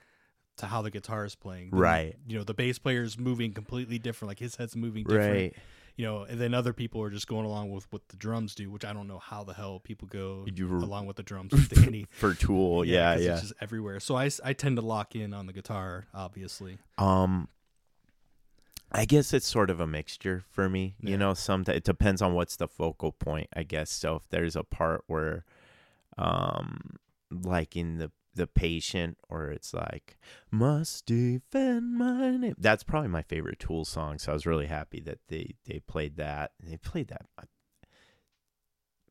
to how the guitar is playing. Then, Right. You know, the bass player is moving completely different. Like his head's moving different. Right. You know, and then other people are just going along with what the drums do, which I don't know how the hell people go You were- along with the drums [LAUGHS] with. [LAUGHS] For Tool, yeah, 'cause yeah. It's just everywhere. So I, I tend to lock in on the guitar, obviously. Um, I guess it's sort of a mixture for me. Yeah. You know, some it depends on what's the focal point. I guess so. If there's a part where, um, like in the the patient, or it's like must defend my name. That's probably my favorite Tool song. So I was really happy that they they played that. They played that. uh,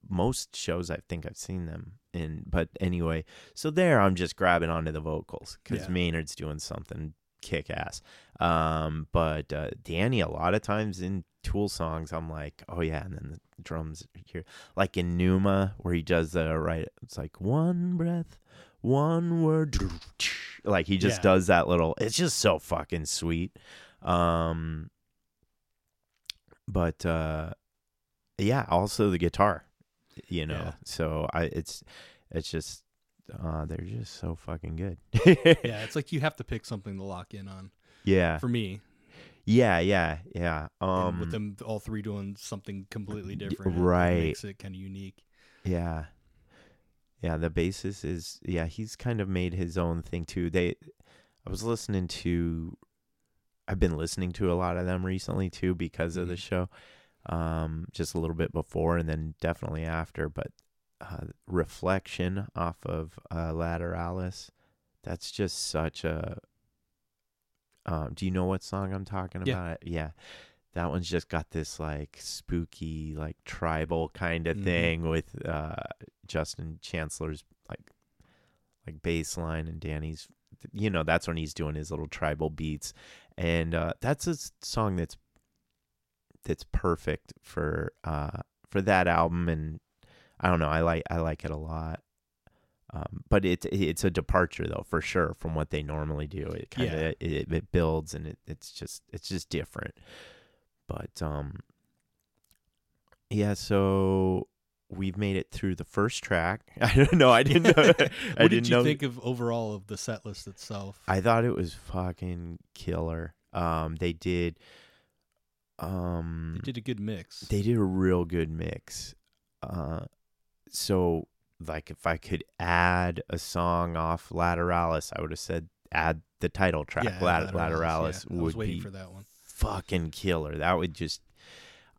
Most shows I think I've seen them in, but anyway, so there I'm just grabbing onto the vocals because Yeah. Maynard's doing something kick ass. Um, but uh, Danny, a lot of times in Tool songs, I'm like, oh yeah, and then the drums here, like in Pneuma, where he does the right. It's like one breath, one word, like he just Yeah. does that little. It's just so fucking sweet. Um, but uh, yeah, also the guitar, you know. Yeah. So I, it's, it's just. Uh, they're just so fucking good. [LAUGHS] Yeah, it's like you have to pick something to lock in on. yeah. For me, Yeah, yeah, yeah. and Um, with them all three doing something completely different, it right. makes it kind of unique. yeah, yeah. The bassist is yeah. He's kind of made his own thing too. They, I was listening to, I've been listening to a lot of them recently too because of the Mhm. show. Um, just a little bit before and then definitely after, but uh, reflection off of uh, Lateralus. That's just such a. Um, do you know what song I'm talking Yeah. about? Yeah. That one's just got this like spooky, like tribal kind of Mhm. thing with uh, Justin Chancellor's like like bass line and Danny's you know, that's when he's doing his little tribal beats. And uh, that's a song that's that's perfect for uh for that album and I don't know, I like I like it a lot. Um, but it's it's a departure though for sure from what they normally do. It kind of Yeah. it, it builds and it, it's just it's just different. But um, yeah. So we've made it through the first track. [LAUGHS] I don't know. I didn't know. [LAUGHS] I didn't did you know. think of overall of the set list itself? I thought it was fucking killer. Um, they did. Um, They did a good mix. they did a real good mix. Uh, so like if I could add a song off Lateralus, I would have said add the title track. yeah, Lat- Lateralus, Lateralus yeah. I would was waiting be for that one. Fucking killer. That would just.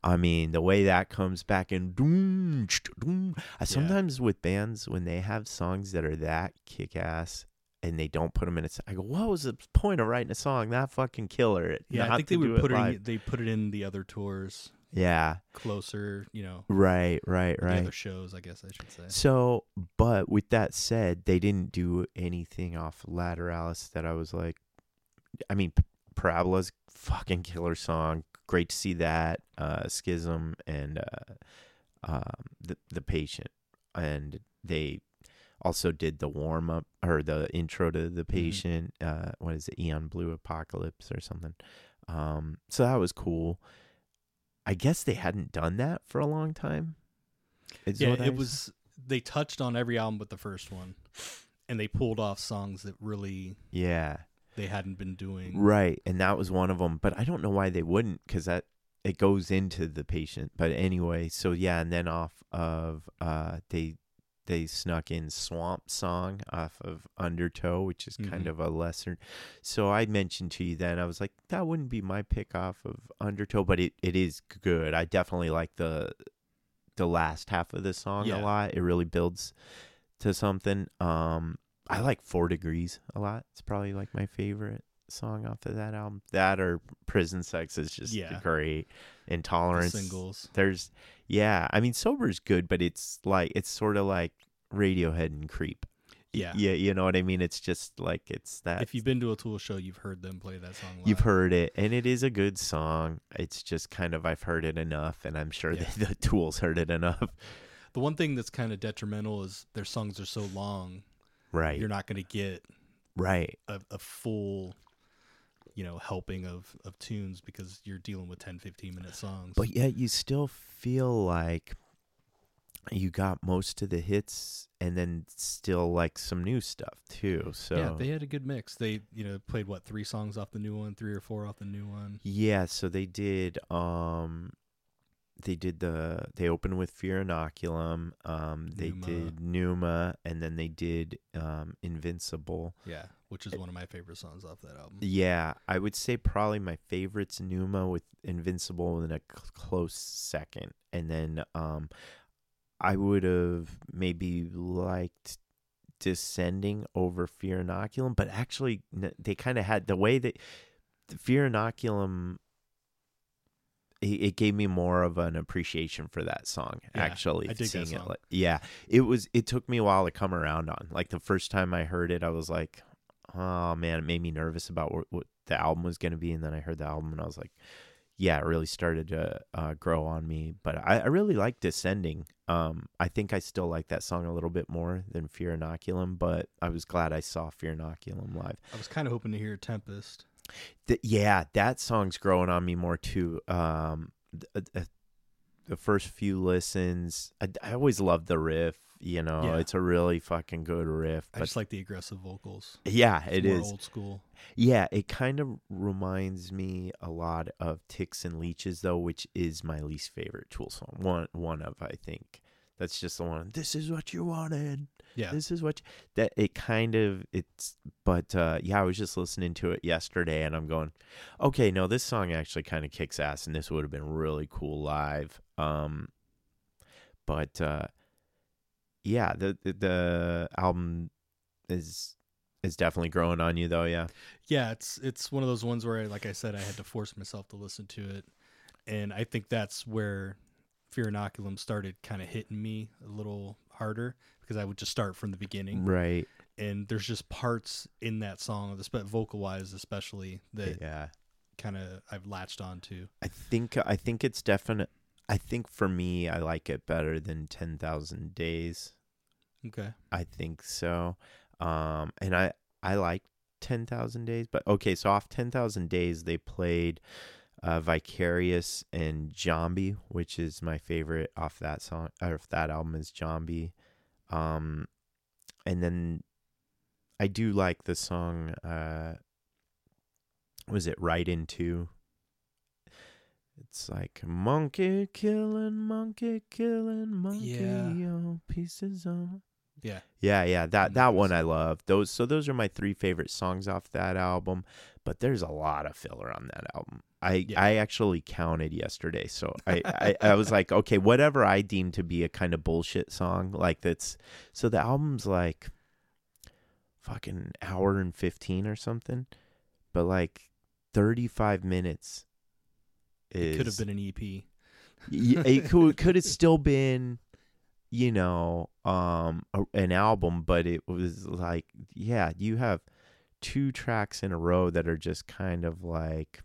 I mean, the way that comes back and doom, ch- doom. I sometimes with bands when they have songs that are that kick ass and they don't put them in it. I go, what was the point of writing a song that fucking killer? Yeah, I think they would put it. live." In, they put it in the other tours Yeah, closer. You know, right, right, the right. other shows. I guess I should say. So, but with that said, they didn't do anything off Lateralus that I was like, I mean, Parabola's fucking killer song. Great to see that. Uh, Schism and uh, um, the the patient, and they also did the warm up or the intro to the patient. Uh, what is it? Eon Blue Apocalypse or something. Um, so that was cool. I guess they hadn't done that for a long time. is yeah, it was. They touched on every album but the first one, and they pulled off songs that really Yeah. They hadn't been doing. Right, and that was one of them. But I don't know why they wouldn't, because that it goes into the patient. But anyway, so yeah, and then off of uh, they they snuck in Swamp Song off of Undertow, which is kind Mhm. of a lesser. So I mentioned to you then, I was like, that wouldn't be my pick off of Undertow, but it, it is good. I definitely like the the last half of the song Yeah. a lot. It really builds to something. Um, I like Four Degrees a lot. It's probably like my favorite song off of that album. That or Prison Sex is just Yeah. great. The Intolerance. singles. There's, yeah. I mean, Sober's good, but it's like it's sort of like Radiohead and Creep. Yeah. Yeah, you know what I mean. It's just like it's that. If you've been to a Tool show, you've heard them play that song. You've heard it, and it is a good song. It's just kind of I've heard it enough, and I'm sure Yeah. that [LAUGHS] the Tools heard it enough. The one thing that's kind of detrimental is their songs are so long. Right, You're not going to get right, a, a full, you know, helping of, of tunes because you're dealing with 10, 15 minute songs. but yet you still feel like you got most of the hits, and then still like some new stuff too. So yeah, they had a good mix. They, you know, played what three songs off the new one, three or four off the new one. Yeah, so they did um they did the they opened with Fear Inoculum, um they Pneuma. did Pneuma and then they did um Invincible. Yeah, which is one of my favorite songs off that album. Yeah, I would say probably my favorite's Pneuma with Invincible in a c- close second. And then um I would have maybe liked Descending over Fear Inoculum, but actually they kind of had the way that Fear Inoculum it, it gave me more of an appreciation for that song Yeah, actually seeing it song. like yeah. It was it took me a while to come around on. Like the first time i heard it i was like oh man it made me nervous about what, what the album was going to be. And then i heard the album and i was like yeah it really started to uh, grow on me. But I, I really like descending. Um i think i still like that song a little bit more than fear inoculum but i was glad i saw fear inoculum live. I was kind of hoping to hear Tempest. Th- yeah, that song's growing on me more too. Um, th- uh, the first few listens, I, I always loved the riff. You know, Yeah. it's a really fucking good riff. I just like the aggressive vocals. yeah, It's it more is. old school. Yeah, it kind of reminds me a lot of Ticks and Leeches, though, which is my least favorite Tool song. One, one of I think. That's just the one. This is what you wanted. Yeah, this is what that it kind of it's but uh yeah i was just listening to it yesterday and i'm going okay no this song actually kind of kicks ass and this would have been really cool live. Um but uh yeah the the, the album is is definitely growing on you though yeah. Yeah. It's it's one of those ones where, like I said, I had to force myself to listen to it, and I think that's where Fear Inoculum started kind of hitting me a little harder because I would just start from the beginning, right and there's just parts in that song, the vocal wise especially, that yeah kind of I've latched on to. i think i think it's definite i think for me i like it better than 10000 days Okay. I think so. Um, and I I like Ten Thousand Days, but okay. So off Ten Thousand Days, they played uh, Vicarious and Zombie, which is my favorite off that song or off that album is Zombie. Um, and then I do like the song. Uh, was it Right in Two? It's like monkey killing, monkey killing, monkey Yeah. pieces on. Yeah. Yeah, yeah, that that one I love. Those so those are my three favorite songs off that album. But there's a lot of filler on that album. I Yeah. I actually counted yesterday, so I, I I was like, okay, whatever I deem to be a kind of bullshit song, like that's so the album's like fucking hour and fifteen or something, but like thirty five minutes. Is, It could have been an EP. [LAUGHS] It could could have still been you know um a, an album but it was like yeah you have two tracks in a row that are just kind of like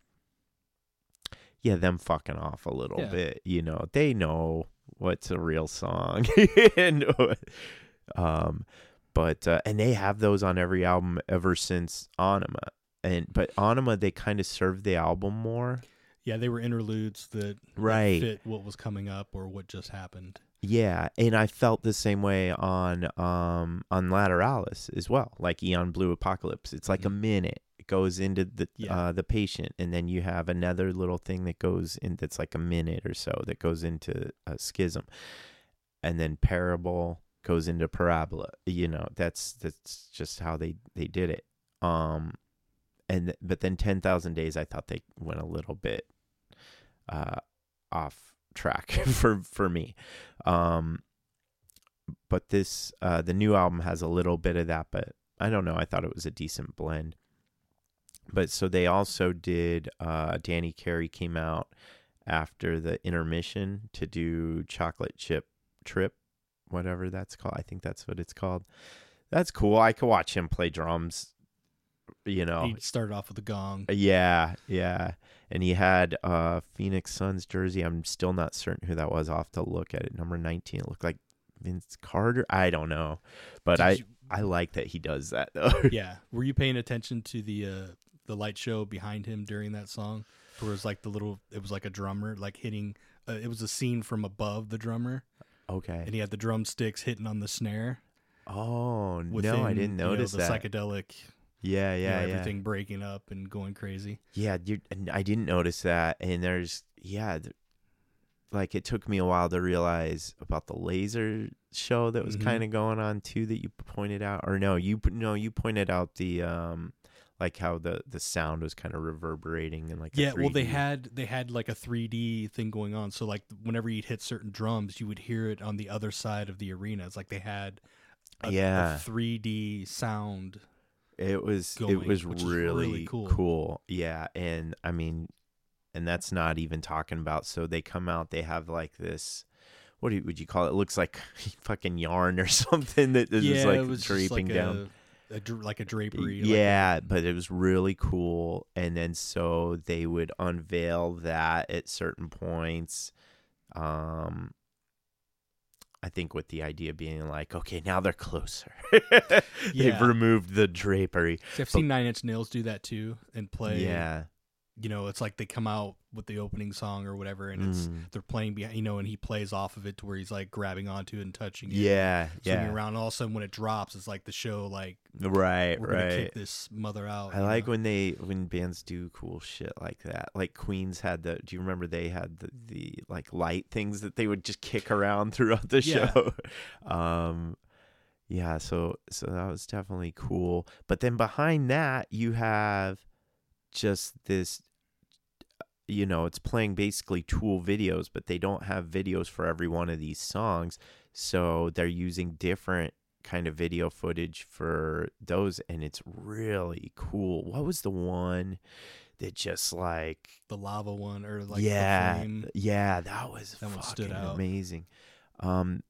yeah them fucking off a little Yeah. bit you know they know what's a real song [LAUGHS] and um but uh, and they have those on every album ever since Ænima and but Ænima they kind of served the album more Yeah, they were interludes that, Right. fit what was coming up or what just happened. Yeah, and I felt the same way on um on Lateralus as well, like Eon Blue Apocalypse. It's like a Mhm. minute. It goes into the Yeah. uh the patient and then you have another little thing that goes in that's like a minute or so that goes into a schism. And then Parabol goes into parabola. You know, that's that's just how they they did it. Um and but then 10,000 days I thought they went a little bit uh off track [LAUGHS] for for me. Um, but this uh, the new album has a little bit of that, but I don't know. I thought it was a decent blend. But so they also did. Uh, Danny Carey came out after the intermission to do Chocolate Chip Trip, whatever that's called. I think that's what it's called. That's cool. I could watch him play drums. You know, He started off with a gong. yeah, yeah. And he had uh Phoenix Suns jersey. I'm still not certain who that was. I'll have to look at it. Number 19. It looked like Vince Carter. I don't know. But Did I you- I like that he does that though. [LAUGHS] yeah. Were you paying attention to the uh the light show behind him during that song? Where it was like the little it was like a drummer like hitting uh, it was a scene from above the drummer okay. and he had the drumsticks hitting on the snare. Oh, Within, no, I didn't you know, notice the that. psychedelic, yeah, you know, yeah, yeah. everything breaking up and going crazy. Yeah, you and I didn't notice that. And there's yeah, like it took me a while to realize about the laser show that was Mhm. kind of going on too that you pointed out or no, you no, you pointed out the um like how the the sound was kind of reverberating and like Yeah, well they 3D. had they had like a 3D thing going on. So like whenever you'd hit certain drums, you would hear it on the other side of the arena. It's like they had a, Yeah. a 3D sound. it was going, it was really, really cool. cool. Yeah, and I mean and that's not even talking about so they come out they have like this what do you, would you call it? It looks like [LAUGHS] fucking yarn or [LAUGHS] something that is yeah, like draping like down. A, a like a drapery. like a- yeah, but it was really cool. And then so they would unveil that at certain points. Um, I think with the idea being like, okay, now they're closer. [LAUGHS] They've Yeah. removed the drapery. See, I've seen Nine Inch Nails do that too and play. Yeah. You know, it's like they come out with the opening song or whatever, and it's Mm. they're playing behind. You know, and he plays off of it to where he's like grabbing onto it and touching it. Yeah. Yeah. around. And all of a sudden, when it drops, it's like the show, like Right. Right. kick this mother out. I like know? when they when bands do cool shit like that. Like Queens had the. Do you remember they had the, the like light things that they would just kick around [LAUGHS] throughout the Yeah. show. Um, yeah. So so that was definitely cool. But then behind that you have just this. You know, it's playing basically Tool videos, but they don't have videos for every one of these songs. So they're using different kind of video footage for those and it's really cool. What was the one that just like the lava one or like the yeah, flame. yeah, that was That one fucking stood out. amazing. Um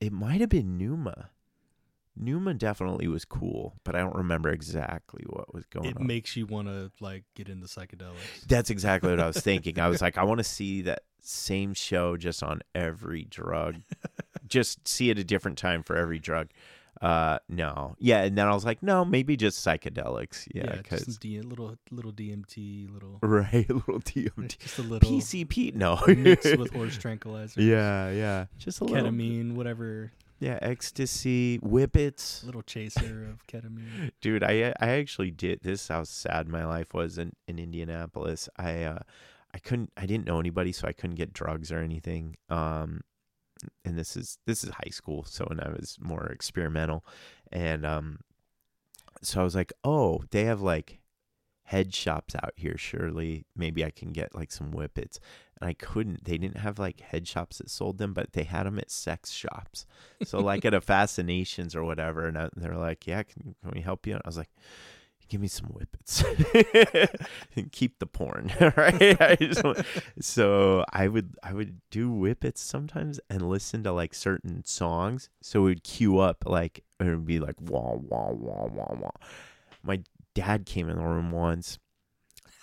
it might have been Pneuma. Pneuma definitely was cool, but I don't remember exactly what was going It on. It makes you want to like get into psychedelics. That's exactly what I was [LAUGHS] thinking. I was like, I want to see that same show just on every drug. [LAUGHS] just see it a different time for every drug. Uh, no, yeah, and then I was like, no, maybe just psychedelics. Yeah, because some D- little little DMT, little [LAUGHS] right, little DMT, just a little PCP. No, mixed with horse tranquilizer. yeah, yeah, just a little ketamine, whatever, Yeah, ecstasy, whippets. little chaser of ketamine. [LAUGHS] dude i i actually did this is how sad my life was in in indianapolis i uh i couldn't i didn't know anybody so i couldn't get drugs or anything um and this is this is high school so when i was more experimental and um so i was like oh they have like head shops out here surely. Maybe i can get like some whippets. And i couldn't. They didn't have like head shops that sold them but they had them at sex shops. So like at a [LAUGHS] fascinations or whatever and I, they're like yeah can, can we help you? And i was like give me some whippets. [LAUGHS] And keep the porn [LAUGHS] right? I just so i would i would do whippets sometimes and listen to like certain songs. So it would cue up like it would be like wah wah wah wah wah. My dad came in the room once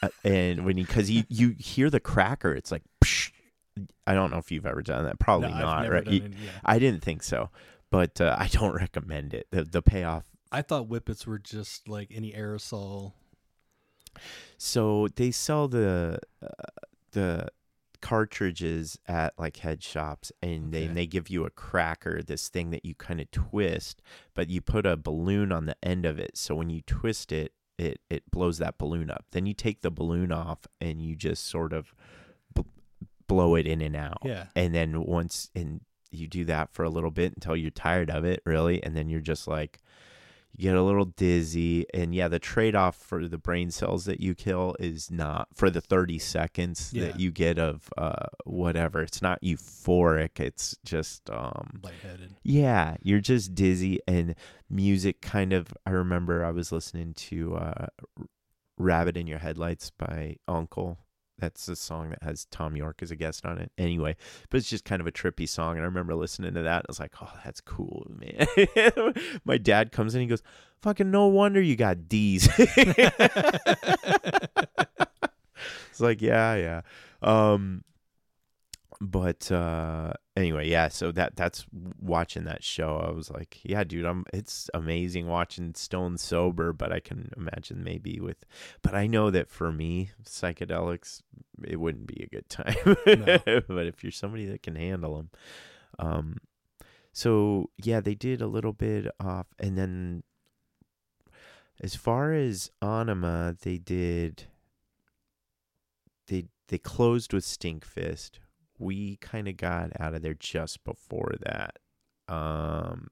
uh, and when he because you you hear the cracker it's like psh. i don't know if you've ever done that probably No, not right You- yeah. i didn't think so but uh, i don't recommend it the, the payoff I thought whippets were just like any aerosol. So they sell the uh, the cartridges at like head shops, and they Okay. they give you a cracker, this thing that you kind of twist, but you put a balloon on the end of it. So when you twist it, it it blows that balloon up. Then you take the balloon off, and you just sort of b- blow it in and out. Yeah. And then once and you do that for a little bit until you're tired of it, really, and then you're just like you get a little dizzy, and yeah, the trade off for the brain cells that you kill is not for the thirty seconds Yeah. that you get of uh whatever. It's not euphoric. It's just um Lightheaded. yeah, you're just dizzy and music kind of I remember I was listening to uh Rabbit in Your Headlights by UNKLE. That's a song that has Thom Yorke as a guest on it. Anyway, but it's just kind of a trippy song and I remember listening to that I was like, "Oh, that's cool, man." [LAUGHS] My dad comes in he goes, "Fucking no wonder you got D's." [LAUGHS] it's like, "Yeah, yeah." Um but uh anyway yeah so that that's watching that show i was like yeah dude i'm it's amazing watching stone sober but i can imagine maybe with but i know that for me psychedelics it wouldn't be a good time No. [LAUGHS] but if you're somebody that can handle them um so yeah they did a little bit off and then as far as Ænima they did they they closed with stinkfist we kind of got out of there just before that um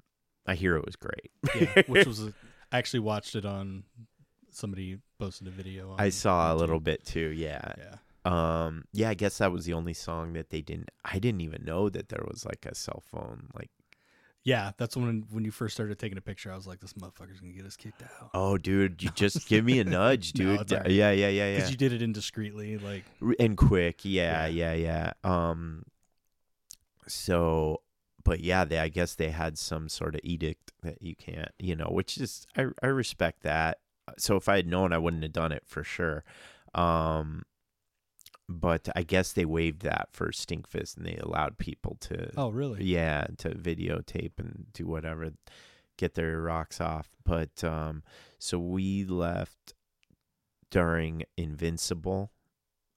i hear it was great Yeah, which [LAUGHS] was a, I actually watched it on somebody posted a video. On i saw a little bit too yeah Yeah. um yeah i guess that was the only song that they didn't i didn't even know that there was like a cell phone like Yeah, that's when when you first started taking a picture. I was like, "This motherfucker's gonna get us kicked out." oh dude you [LAUGHS] just give me a nudge dude all right. yeah yeah yeah Because yeah you did it indiscreetly, like and quick yeah Yeah. yeah yeah um so but yeah they i guess they had some sort of edict that you can't you know which is i i respect that so if i had known i wouldn't have done it for sure um but i guess they waived that for stinkfist and they allowed people to oh really? yeah to videotape and do whatever get their rocks off. But um so we left during invincible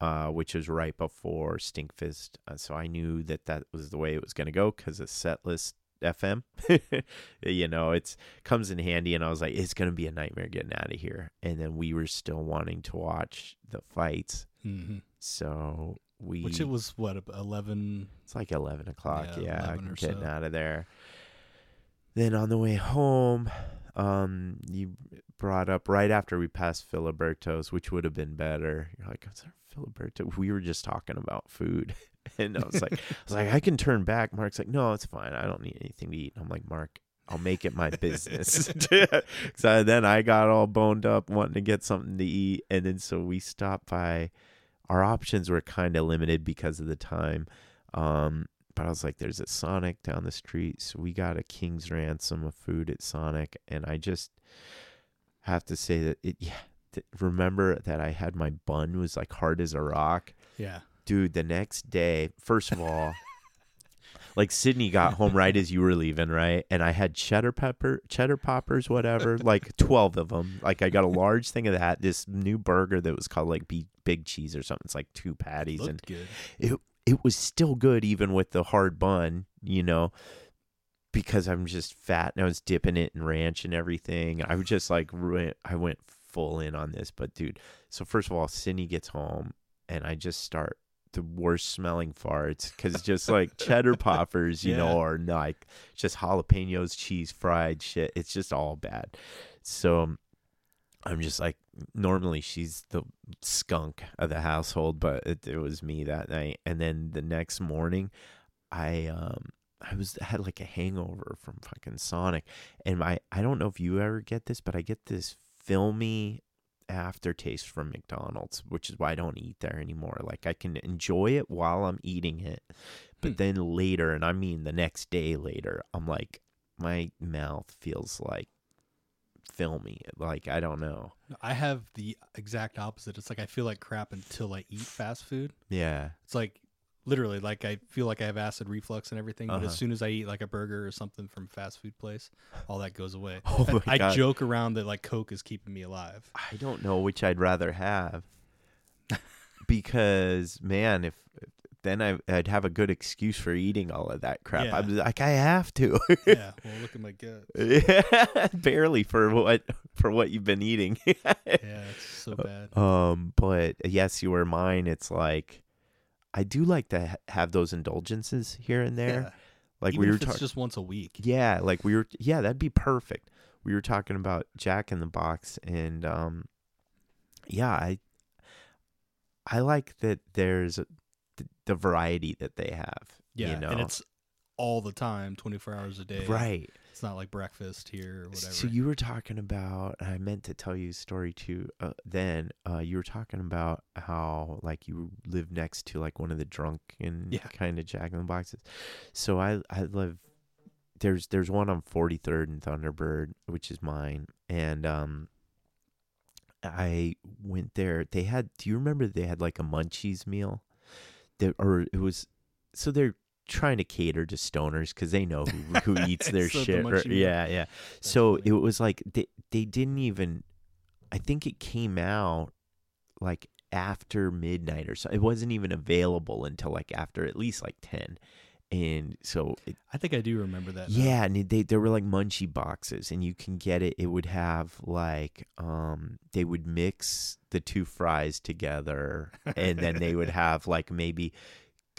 uh which was right before stinkfist uh, so i knew that that was the way it was going to go because of setlist fm [LAUGHS] you know it's comes in handy and i was like it's going to be a nightmare getting out of here. And then we were still wanting to watch the fights. Hmm so we Which it was what eleven? it's like 11 o'clock. Yeah, Yeah, 11 getting so. out of there. Then on the way home, um, you brought up right after we passed Filiberto's, which would have been better. You're like, "What's our Filiberto?" [LAUGHS] We were just talking about food, [LAUGHS] and I was like, "I was like, I can turn back." Mark's like, "No, it's fine. I don't need anything to eat." I'm like, "Mark, I'll make it my [LAUGHS] business." so then I got all boned up wanting to get something to eat, and then so we stopped by. Our options were kind of limited because of the time. Um, but I was like, there's a Sonic down the street. So we got a King's Ransom of food at Sonic. And I just have to say that it, yeah, th- remember that I had my bun was like hard as a rock. Yeah. Dude, the next day, first of all, like Sydney got home right as you were leaving, right? And I had cheddar pepper, cheddar poppers, whatever, like 12 of them. Like I got a large thing of that, this new burger that was called like Big Cheese or something. It's like two patties and good. it it was still good even with the hard bun, you know, because I'm just fat and I was dipping it in ranch and everything. I was just like I went full in on this, but dude, so first of all, Sydney gets home and I just start the worst smelling farts because just like [LAUGHS] cheddar poppers, you Yeah. know, or like just jalapenos, cheese, fried shit. It's just all bad. So I'm just like, normally she's the skunk of the household, but it, it was me that night. And then the next morning, I um I was had like a hangover from fucking Sonic, and my I don't know if you ever get this, but I get this filmy aftertaste from McDonald's, which is why I don't eat there anymore. Like I can enjoy it while I'm eating it, but Hmm. then later, and I mean the next day later, I'm like my mouth feels like filmy. Like I don't know. I have the exact opposite. It's like I feel like crap until I eat fast food. Yeah. It's like literally like I feel like I have acid reflux and everything, but Uh-huh. as soon as I eat like a burger or something from a fast food place, all that goes away. [LAUGHS] Oh I- my I God. joke around that like Coke is keeping me alive. I don't know which I'd rather have. because man, if then I, I'd have a good excuse for eating all of that crap. Yeah. I'm like, I have to. yeah. [LAUGHS] Well, look at my gut. Yeah, [LAUGHS] barely for what for what you've been eating. Yeah, it's so bad. um, but yes, you were mine. It's like I do like to ha- have those indulgences here and there. Yeah. Like Even we were talking. just once a week. Yeah, like we were. Yeah, that'd be perfect. we were talking about Jack in the Box, and um, yeah, I I like that there's the, the variety that they have. Yeah, you know? and it's all the time, twenty four hours a day. right. It's not like breakfast here or whatever. So you were talking about. I meant to tell you a story too. Uh, then uh, you were talking about how like you live next to like one of the drunken Yeah. kind of Jack in the Boxes. So I I live. There's there's one on 43rd and Thunderbird, which is mine, and um. I went there. They had. Do you remember they had like a munchies meal? That or it was. So they're trying to cater to stoners because they know who, who [LAUGHS] eats their So the shit. or- munchie meal. yeah, yeah. so funny. it was like they they didn't even. I think it came out like after midnight or so. It wasn't even available until like after at least like ten, and so it, I think I do remember that. now. yeah, and they there were like munchie boxes, and you can get it. It would have like um they would mix the two fries together, and then they would [LAUGHS] have like maybe.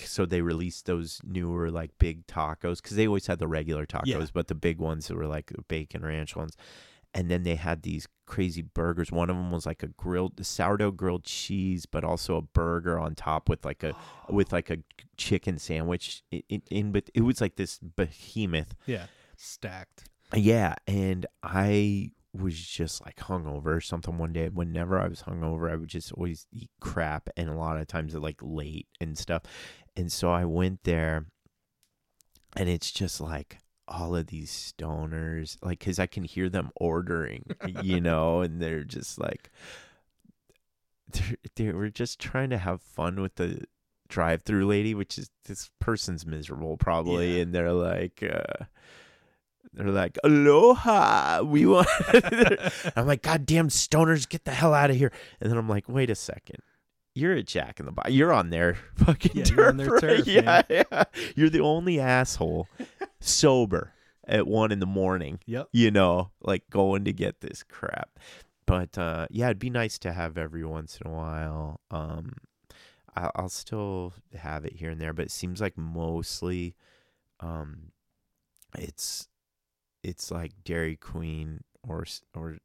So they released those newer like big tacos because they always had the regular tacos, Yeah. but the big ones that were like bacon ranch ones. And then they had these crazy burgers. One of them was like a grilled sourdough grilled cheese, but also a burger on top with like a [GASPS] with like a chicken sandwich in, in, but it was like this behemoth yeah, stacked. yeah, and I was just like hungover or something one day. Whenever I was hungover, I would just always eat crap, and a lot of times like late and stuff. And so I went there, and it's just like all of these stoners, like, cause I can hear them ordering, you [LAUGHS] know, and they're just like, they're, they were just trying to have fun with the drive-through lady, which is this person's miserable probably, Yeah. and they're like. uh they're like, "Aloha, we want." [LAUGHS] I'm like, "God damn stoners, get the hell out of here!" And then I'm like, "Wait a second, you're a Jack in the Box. You're on their [LAUGHS] fucking Yeah, turf, you're on their right? turf, yeah, man. yeah. You're the only asshole sober at one in the morning. Yep. You know, like going to get this crap. But uh, yeah, it'd be nice to have every once in a while. Um, I- I'll still have it here and there, but it seems like mostly, um, it's it's like Dairy Queen or or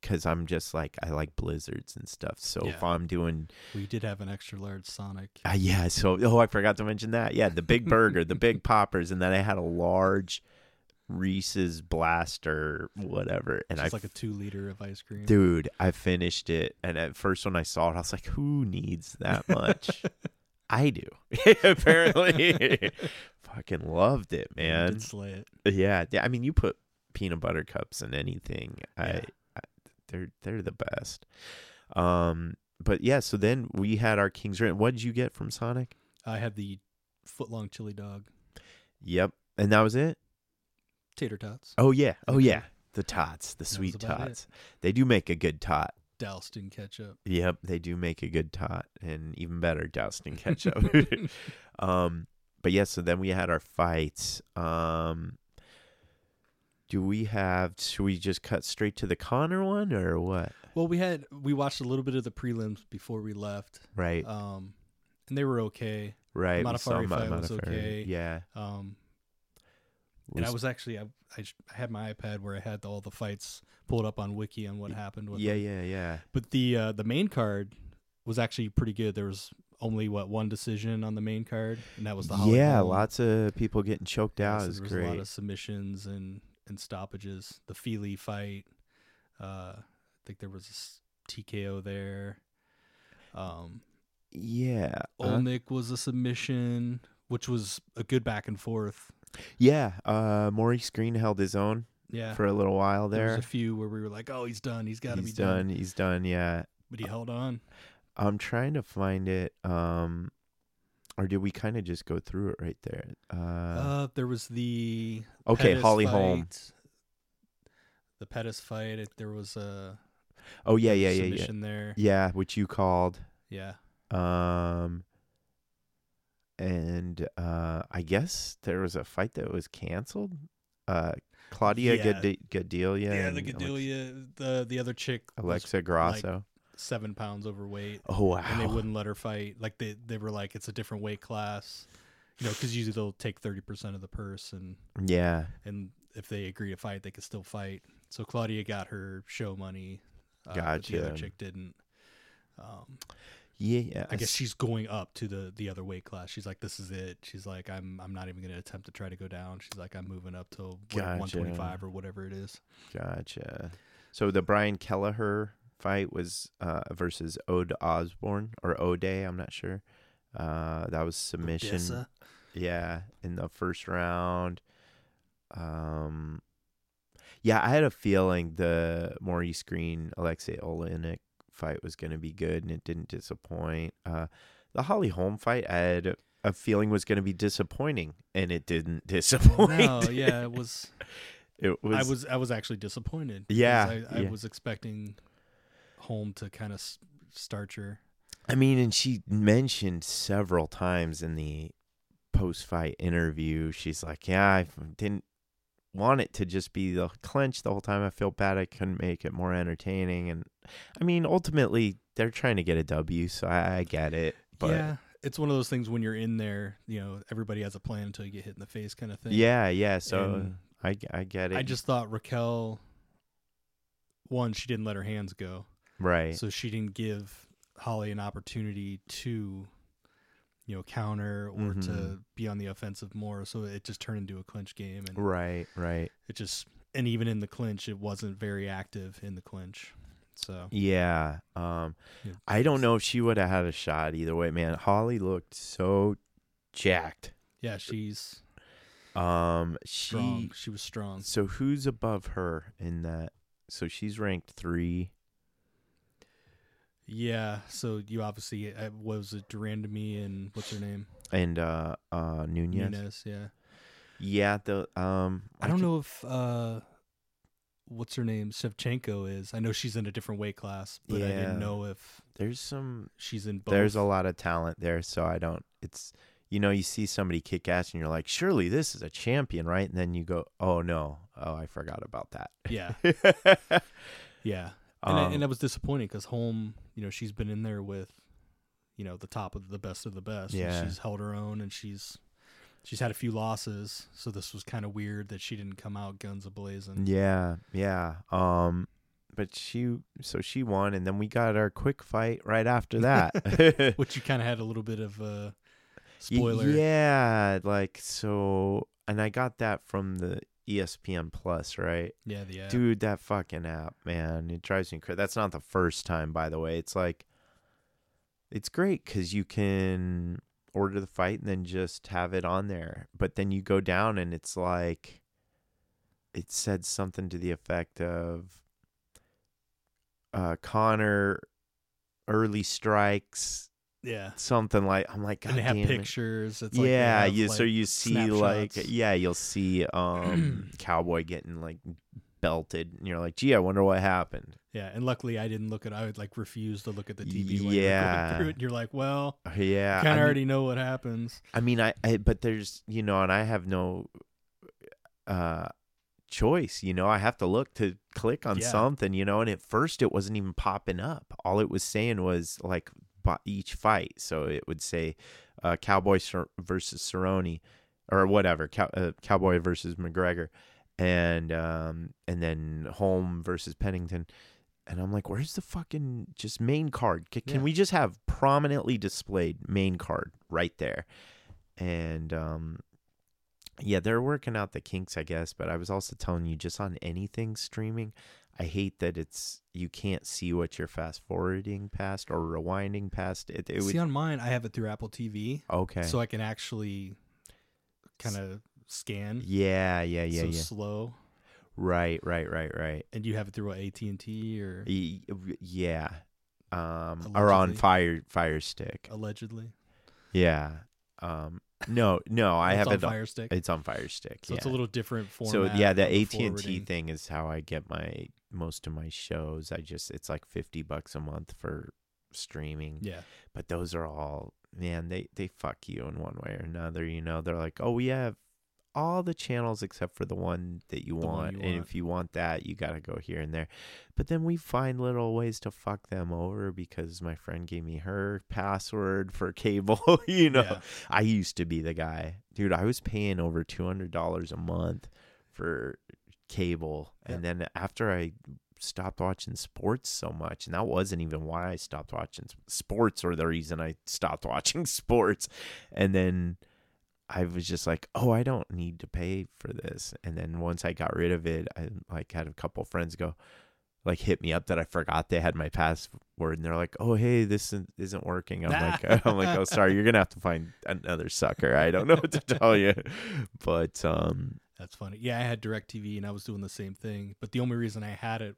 because I'm just like I like blizzards and stuff. So if I'm doing, We did have an extra large Sonic. uh, yeah. So oh, I forgot to mention that. Yeah, the big burger, the big [LAUGHS] poppers, and then I had a large Reese's blaster, whatever. And It's I like a two liter of ice cream. Dude, I finished it, and at first when I saw it, I was like, "Who needs that much?" [LAUGHS] I do. [LAUGHS] Apparently, fucking loved it, man. slay it. Yeah, yeah. I mean, you put peanut butter cups in anything, Yeah. I they're they're the best. Um, but yeah. So then we had our King's Rent. What did you get from Sonic? I had the foot long chili dog, Yep, and that was it. tater tots, Oh yeah, oh yeah. The tots, the sweet about it. tots. They do make a good tot. doused in ketchup. Yep, they do make a good tot, and even better doused in [LAUGHS] ketchup. [LAUGHS] um, but yeah, so then we had our fights. Um, do we have? Should we just cut straight to the Conor one, or what? well, we had we watched a little bit of the prelims before we left, Right, um, and they were okay. right. saw fight was okay. Yeah, Um, and I was actually I, I, had my iPad where I had all the fights pulled up on Wiki on what happened with yeah, them. yeah, yeah. But the uh, the main card was actually pretty good. There was only what one decision on the main card, and that was the Holly Yeah, lots of people getting choked out. is there was a lot of submissions and and stoppages. The Feely fight, uh, I think there was a TKO there. Um, Yeah, uh, was a submission, which was a good back and forth. yeah. Uh, Maurice Greene held his own Yeah, for a little while there there. was a few where we were like, "Oh, he's done. He's got to be He's done. done. He's done. Yeah. But he held on. I'm trying to find it. Um, or did we kind of just go through it right there? Uh, Uh, there was the okay, Pettis Holly Holm. The Pettis fight. It, there was a Oh yeah, yeah, there was a yeah, yeah. there. Yeah, which you called. Yeah. Um, and uh, I guess there was a fight that was canceled. Uh, Claudia Yeah. Gad- Gadelha. Yeah, the and Alex- the the other chick, Alexa Grasso. Seven pounds overweight, oh wow. and they wouldn't let her fight. Like they they were like, it's a different weight class, you know, because usually they'll take thirty percent of the purse, and Yeah. and if they agree to fight, they can still fight. So Claudia got her show money. Uh, but The other Gotcha. chick didn't. Um, Yeah, I guess she's going up to the the other weight class. She's like, "This is it." She's like, "I'm I'm not even going to attempt to try to go down." She's like, "I'm moving up to Gotcha. 125 or whatever it is." Gotcha. So the Brian Kelleher fight was uh, versus Ode Osbourne or Ode, I'm not sure. Uh, that was submission. Odessa. Yeah, in the first round. Um, yeah, I had a feeling the Maurice Greene Aleksei Oleinik fight was going to be good, and it didn't disappoint. Uh, the Holly Holm fight, I had a feeling was going to be disappointing, and it didn't [LAUGHS] disappoint. No, yeah, it was. [LAUGHS] it was. I was I was actually disappointed. Yeah, I, I yeah. was expecting home to kind of s- start your. I mean, and she mentioned several times in the post fight interview, she's like, Yeah, I didn't want it to just be the clinch the whole time. I feel bad I couldn't make it more entertaining. And I mean, ultimately, they're trying to get a W, so I, I get it. But yeah, it's one of those things when you're in there. You know, everybody has a plan until you get hit in the face, kind of thing. yeah, yeah. So And I, I get it. I just thought Raquel. One, she didn't let her hands go, right. so she didn't give Holly an opportunity to, you know, counter or to Mhm. be on the offensive more. So it just turned into a clinch game, and right, right. it just and even in the clinch, it wasn't very active in the clinch. So Yeah. Um, Yeah. I don't know if she would have had a shot either way, man. Holly looked so jacked. yeah, she's Um, she strong. She was strong. So who's above her in that? So she's ranked three. Yeah. So you obviously uh, what was it de Randamie and what's her name? And uh uh Nunes. Nunes. Yeah. Yeah, the um I don't know if uh what's her name Shevchenko is. I know she's in a different weight class, but I Yeah. didn't know if There's some she's in both. there's a lot of talent there, so I don't it's you know, you see somebody kick ass and you're like, surely this is a champion, right? And then you go, Oh no, oh I forgot about that. Yeah. [LAUGHS] Yeah. And, I, Um, and that was disappointing because Holm, you know, she's been in there with, you know, the top of the best of the best. Yeah. she's held her own, and she's she's had a few losses. So this was kind of weird that she didn't come out guns a blazing. Yeah, yeah. Um but she so she won and then we got our quick fight right after that. [LAUGHS] [LAUGHS] Which you kind of had a little bit of a spoiler. Yeah, like so and I got that from the ESPN Plus, right? Yeah. The app. Dude, that fucking app, man, it drives me crazy. That's not the first time, by the way. It's like, it's great because you can order the fight and then just have it on there. But then you go down and it's like, it said something to the effect of, uh, Conor early strikes, Yeah. something like. I'm like, God And they have damn it." pictures. It's like yeah, have, you so you see like yeah, you'll see [CLEARS THROAT] um cowboy getting like belted, and you're like, gee, I wonder what happened. Yeah, and luckily I didn't look at. I would like refuse to look at the TV. Yeah. going through it. And you're like, well, Yeah, kind I of mean, already know what happens. I mean, I, I but there's you know, and I have no uh choice. You know, I have to look to click on Yeah. something. You know, and at first it wasn't even popping up. All it was saying was like each fight. So it would say uh, Cowboy versus Cerrone or whatever, Cow- uh, Cowboy versus McGregor, and um, and then Holm versus Pennington. And I'm like, where's the fucking just main card? C- can Yeah. we just have prominently displayed main card right there? And um, yeah, they're working out the kinks, I guess. But I was also telling you, just on anything streaming, I hate that it's you can't see what you're fast forwarding past or rewinding past. It, it would See, on mine, I have it through Apple TV, okay. so I can actually kind of scan. yeah, yeah, yeah, so yeah. slow. Right, right, right, right. And you have it through AT and T or yeah. Um, or on Fire Fire Stick. allegedly. Yeah. Um, no, no, I have it. on- Fire Stick. It's on Fire Stick. so yeah. it's a little different format. so yeah, the AT and T thing is how I get my most of my shows. I just it's like fifty bucks a month for streaming. Yeah, But those are all man, they they fuck you in one way or another. You know, they're like, oh, we have all the channels except for the one that you The one want, and if you want that, you got to go here and there. But then we find little ways to fuck them over because my friend gave me her password for cable. [LAUGHS] you know, Yeah. I used to be the guy, dude. I was paying over two hundred dollars a month for cable, and then after I stopped watching sports so much, and that wasn't even why I stopped watching sports, or the reason I stopped [LAUGHS] watching sports, and then. I was just like, oh, I don't need to pay for this. And then once I got rid of it, I like had a couple friends go, like hit me up that I forgot they had my password, and they're like, "Oh, hey, this isn't- isn't working." I'm like, "I'm like, oh, sorry, you're gonna have to find another sucker." I don't know what to tell you, [LAUGHS] but um, That's funny. Yeah, I had DirecTV and I was doing the same thing. But the only reason I had it,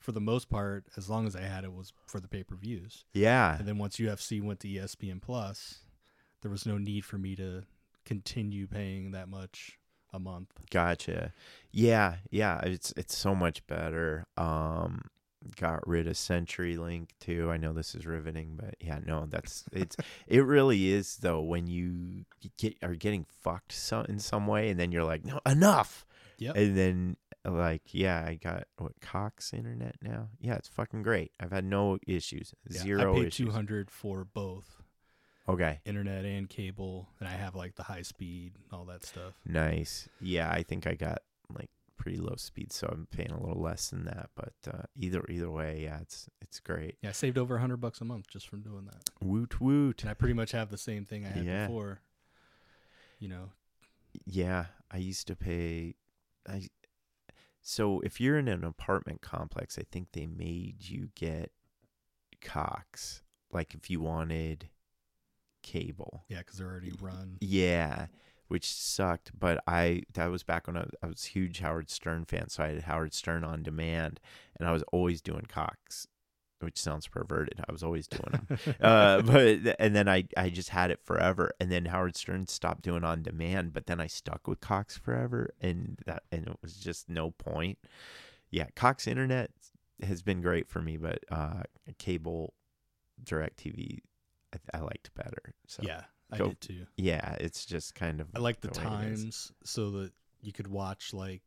for the most part, as long as I had it, was for the pay per views. yeah, And then once UFC went to ESPN Plus, there was no need for me to continue paying that much a month. gotcha. Yeah, yeah, it's it's so much better. Um, got rid of CenturyLink too. I know this is riveting, but yeah, no, that's it's [LAUGHS] it really is though when you get are getting fucked so, in some way, and then you're like, no, enough. Yep. And then like, yeah, I got what Cox internet now. Yeah, it's fucking great. I've had no issues. Yeah, Zero I paid issues. two hundred for both Okay. internet and cable, and I have like the high speed, all that stuff. Nice. Yeah, I think I got like pretty low speed, so I'm paying a little less than that. But uh, either either way, yeah, it's it's great. Yeah, I saved over a hundred bucks a month just from doing that. Woot woot. And I pretty much have the same thing I had Yeah. before. You know, Yeah, I used to pay. I so if you're in an apartment complex, I think they made you get Cox. Like if you wanted cable. yeah, because they're already run. Yeah, which sucked. But I that was back when I, I was a huge Howard Stern fan, so I had Howard Stern on demand, and I was always doing Cox, which sounds perverted. I was always doing them, [LAUGHS] uh, but and then I I just had it forever, and then Howard Stern stopped doing on demand, but then I stuck with Cox forever, and that and it was just no point. Yeah, Cox Internet has been great for me, but uh, cable, Direct TV, I, I liked better. So yeah, I go- did too. yeah, it's just kind of I like the, is. times so that you could watch like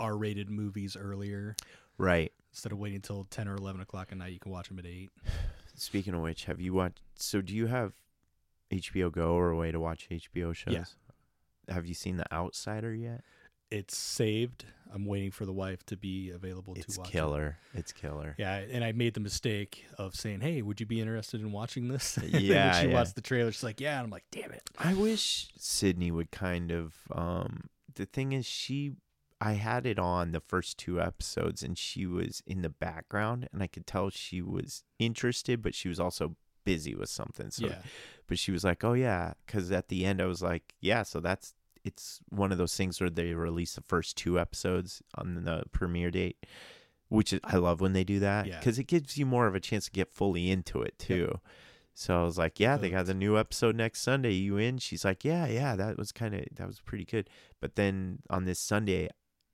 R-rated movies earlier Right. instead of waiting until ten or eleven o'clock at night. You can watch them at eight. [SIGHS] Speaking of which, have you watched? So, do you have HBO Go or a way to watch HBO shows? Yeah. Have you seen The Outsider yet? It's saved. I'm waiting for the wife to be available It's to watch. it. killer. It's killer. Yeah, and I made the mistake of saying, "Hey, would you be interested in watching this?" [LAUGHS] Yeah, she yeah. watched the trailer. She's like, "Yeah," and I'm like, "Damn it!" I wish Sydney would kind of. Um, the thing is, she. I had it on the first two episodes, and she was in the background, and I could tell she was interested, but she was also busy with something. So yeah, but she was like, "Oh yeah," because at the end I was like, "Yeah." So that's it's one of those things where they release the first two episodes on the premiere date, which is, I love when they do that Yeah. because it gives you more of a chance to get fully into it too. So I was like, "Yeah, they got the new episode next Sunday. You in?" She's like, "Yeah, yeah, that was kind of that was pretty good." But then on this Sunday.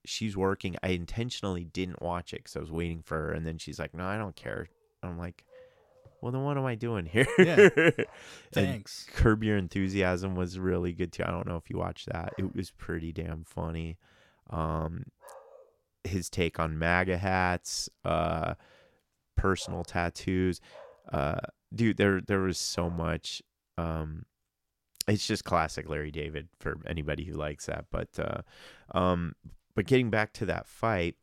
She's working. I intentionally didn't watch it because I was waiting for her, and then she's like, "No, I don't care." I'm like, "Well, then what am I doing here?" Yeah. [LAUGHS] Thanks. Curb Your Enthusiasm was really good too. I don't know if you watched that. It was pretty damn funny. Um, his take on MAGA hats, uh, personal tattoos, uh, dude. There, there was so much. Um, it's just classic Larry David for anybody who likes that. But, uh, um, but getting back to that fight,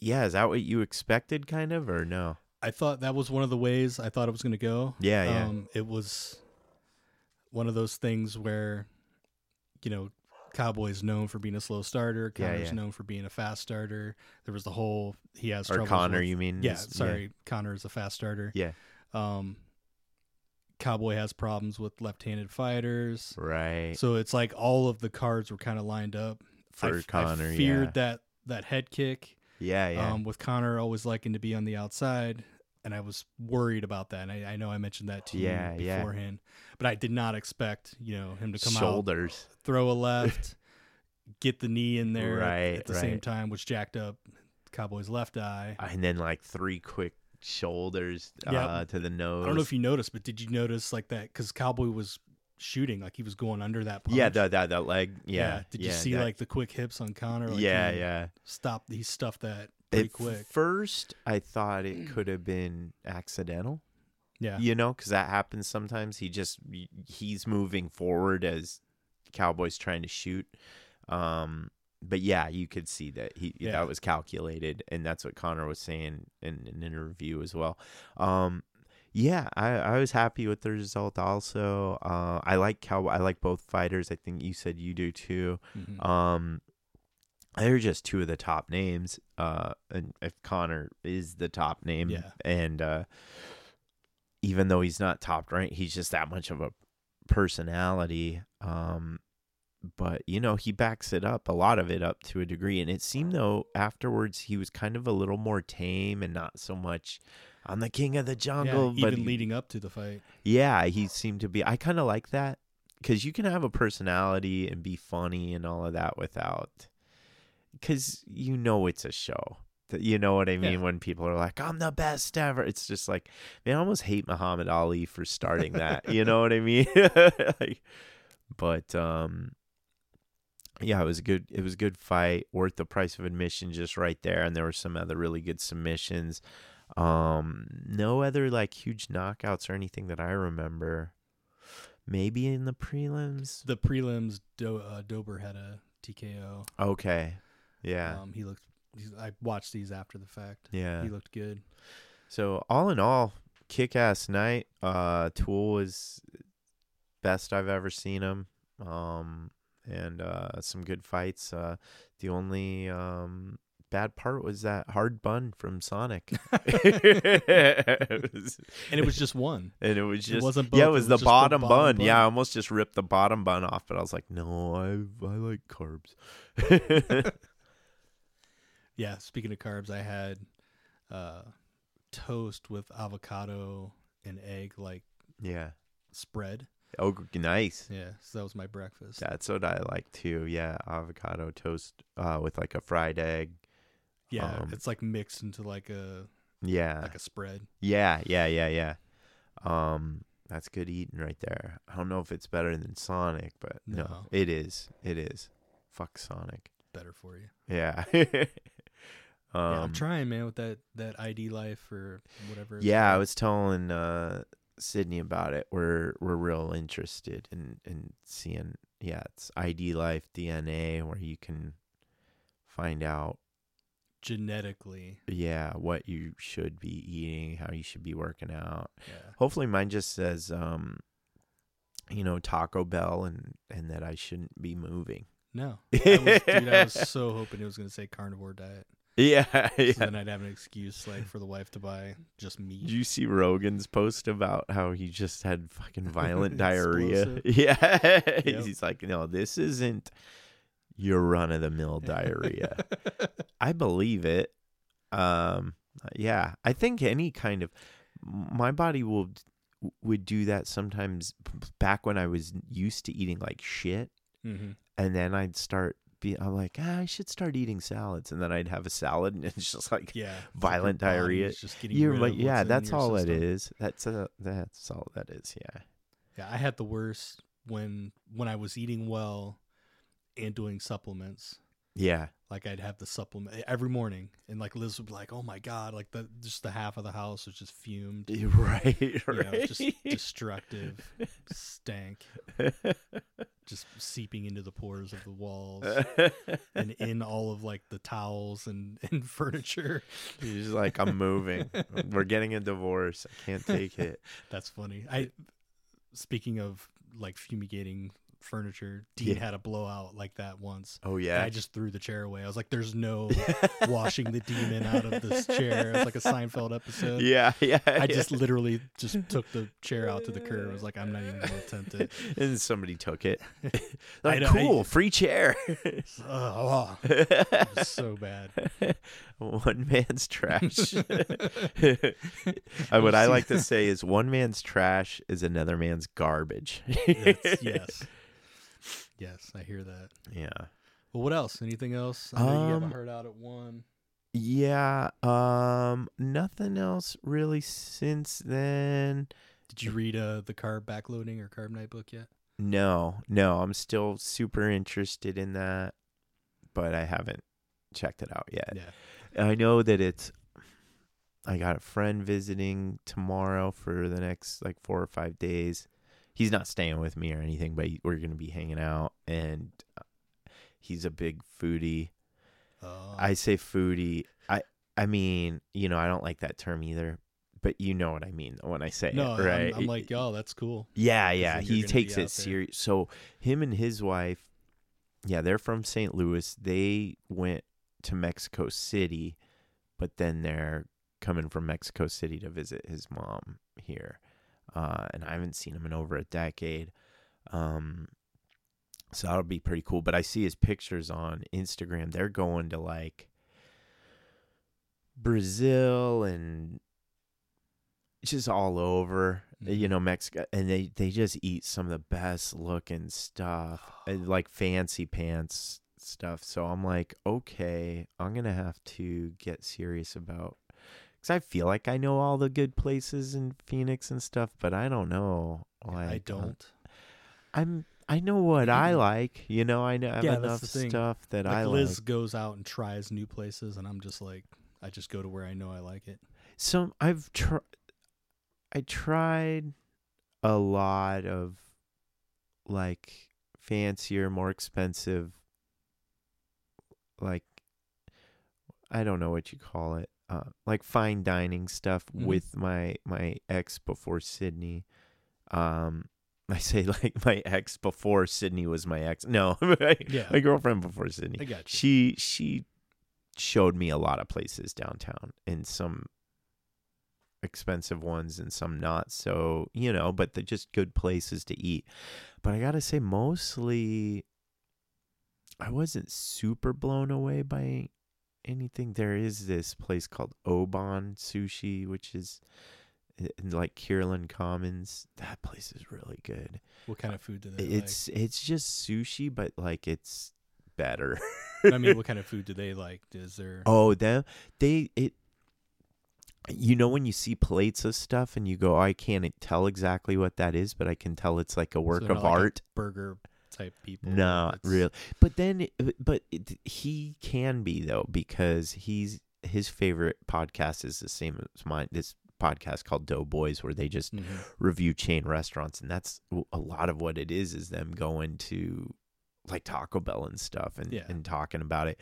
yeah, is that what you expected, kind of, or no? I thought that was one of the ways I thought it was going to go. Yeah, yeah. Um, it was one of those things where, you know, Cowboy's known for being a slow starter. Yeah, Conor's yeah. known for being a fast starter. There was the whole he has or Conor, with- you mean? yeah, sorry, Conor is a fast starter. Yeah. Um, Cowboy has problems with left-handed fighters. Right. So it's like all of the cards were kind of lined up For f- Conor, I feared yeah. that that head kick. Yeah, yeah. Um, with Conor always liking to be on the outside, and I was worried about that. And I, I know I mentioned that to Yeah, you yeah. beforehand, but I did not expect you know him to come out, Shoulders. throw a [LAUGHS] left, get the knee in there at- Right, at the same time, which jacked up Cowboy's left eye. And then like three quick shoulders Yep. uh, to the nose. I don't know if you noticed, but did you notice like that? Because Cowboy was shooting, like he was going under that punch. Yeah, that that that leg. Yeah. Did you see that- like the quick hips on Conor? Like yeah, yeah. Stopped. He stuffed that pretty At quick. first, I thought it could have been accidental. Yeah. You know, because that happens sometimes. He just he's moving forward as Cowboys trying to shoot. Um, but yeah, you could see that he Yeah. that was calculated, and that's what Conor was saying in, in an interview as well. Um, yeah, I, I was happy with the result. Also, uh, I like cow. I like both fighters. I think you said you do too. Mhm. Um, they're just two of the top names. Uh, and if Conor is the top name, Yeah. and uh, even though he's not top ranked, he's just that much of a personality. Um, but you know he backs it up a lot of it up to a degree, and it seemed though afterwards he was kind of a little more tame and not so much. I'm the king of the yeah, jungle, but even he- leading up to the fight. yeah, he seemed to be. I kind of like that because you can have a personality and be funny and all of that without, because you know it's a show. That you know what I mean Yeah. when people are like, "I'm the best ever." It's just like, man, I almost hate Muhammad Ali for starting that. you know what I mean? [LAUGHS] like, but um, yeah, it was a good. It was a good fight, worth the price of admission, just right there. And there were some other really good submissions. Um, no other like huge knockouts or anything that I remember. Maybe in the prelims. The prelims, Do- uh, Dober had a TKO. Okay. Yeah. Um, he looked. I watched these after the fact. yeah. He looked good. So all in all, kick ass night. Uh Tool was best I've ever seen him. Um and uh some good fights. Uh the only um bad part was that hard bun from Sonic. It was- [LAUGHS] And it was just one. [LAUGHS] and it was It just wasn't yeah, it was it the was the bottom, bottom bun. Yeah. I almost just ripped the bottom bun off, but I was like, no, I I like carbs. [LAUGHS] Yeah. Speaking of carbs, I had uh, toast with avocado and egg like yeah. spread. Oh, nice. Yeah. So that was my breakfast. That's what I like too. Yeah, avocado toast uh, with like a fried egg. yeah. um, it's like mixed into like a Yeah, like a spread. yeah, yeah, yeah, yeah. Um, that's good eating right there. I don't know if it's better than Sonic, but no, No. it is. It is. Fuck Sonic. Better for you. Yeah. um, [LAUGHS] yeah, I'm trying, man, with that that ID life or whatever. Yeah, I was telling uh, Sydney about it. We're we're real interested in in seeing. Yeah, it's ID Life DNA where you can find out. genetically. Yeah, what you should be eating, how you should be working out. Yeah. Hopefully, mine just says, um, you know, Taco Bell, and and that I shouldn't be moving. No. [LAUGHS] I was, dude, I was so hoping it was going to say carnivore diet. Yeah, So then I'd have an excuse like for the wife to buy just meat. Did you see Rogan's post about how he just had fucking [LAUGHS] violent diarrhea? [LAUGHS] Yeah. Yep. He's like, no, this isn't your run of the mill diarrhea. I believe it. Um, yeah, I think any kind of my body will would do that sometimes. Back when I was used to eating like shit, hmm and then I'd start be I'm like, ah, I should start eating salads, and then I'd have a salad, and [LAUGHS] it's just like Yeah. Violent body's diarrhea. Just getting you're like, yeah, that's all system. it is. That's uh that's all that is. Yeah. Yeah, I had the worst when when I was eating well and doing supplements. Yeah. Like I'd have the supplement eh, every morning, and like Liz would be like, "Oh my god!" Like the just the half of the house was just fumed. [LAUGHS] Right. You know, Right. just [LAUGHS] destructive stank, just seeping into the pores of the walls [LAUGHS] and in all of like the towels and, and furniture. He's like, I'm moving. We're getting a divorce. I can't take it. That's funny. I speaking of like fumigating furniture, Dean Yeah. had a blowout like that once. Oh And yeah. I just threw the chair away. I was like, "There's no [LAUGHS] washing the demon out of this chair." It's like a Seinfeld episode. [LAUGHS] yeah, yeah. I just literally just took the chair out to the curb. I was like, "I'm not even gonna attempt it." [LAUGHS] and somebody took it. Like, know, I- cool, free chair. Ugh, oh, so bad. one man's trash. Uh, what I like to say is one man's trash is another man's garbage. Yes, yes, I hear that. Yeah. Well, what else? Anything else? I know you Um, heard out at one. Yeah. Um nothing else really since then. Did you read uh, the carb backloading or carb night book yet? No, no, I'm still super interested in that, but I haven't checked it out yet. Yeah. I know that it's I got a friend visiting tomorrow for the next like 4 or 5 days. He's not staying with me or anything, but we're going to be hanging out and uh, He's a big foodie. Uh, I say foodie. I I mean, you know, I don't like that term either, but you know what I mean when I say no, it, right? I'm, I'm like, oh, that's cool. Yeah, yeah. He takes it serious. So him and his wife, yeah, they're from St. Louis. They went to Mexico City, but then they're coming from Mexico City to visit his mom here. Uh, and I haven't seen him in over a decade. Um, so that'll be pretty cool. But I see his pictures on Instagram. They're going to like Brazil and just all over, you Mhm. know, Mexico, and they they just eat some of the best looking stuff, uh, [SIGHS] like fancy pants stuff. So I'm like, okay, I'm gonna have to get serious about, because I feel like I know all the good places in Phoenix and stuff, but I don't know. Like, I uh, don't. I'm. I know what I like. You know, I know I have Yeah, enough stuff that Like I Liz like. goes out and tries new places, and I'm just like, I just go to where I know I like it. So I've tried I tried a lot of like fancier, more expensive like I don't know what you call it. Uh like fine dining stuff Mhm. with my my ex before Sydney. Um [LAUGHS] I say like my ex before Sydney was my ex. No, [LAUGHS] my, Yeah. my girlfriend before Sydney I got you. she she showed me a lot of places downtown and some expensive ones and some not so you know but they're just good places to eat but i gotta say mostly i wasn't super blown away by anything there is this place called oban sushi which is eh, in like Kierland Commons. That place is really good. What kind of food do they It's it's just sushi, but like it's better. I mean, [LAUGHS] what kind of food do they like? Is there? Oh, them they it. You know when you see plates of stuff and you go, I can't tell exactly what that is, but I can tell it's like a work they're of like art. burger type people. Not It's- real, but then, but it, he can be though because he's his favorite podcast is the same as mine. This podcast called Doughboys, where they just Mhm. review chain restaurants, and that's a lot of what it is. Is them going to like Taco Bell and stuff, and Yeah. and talking about it.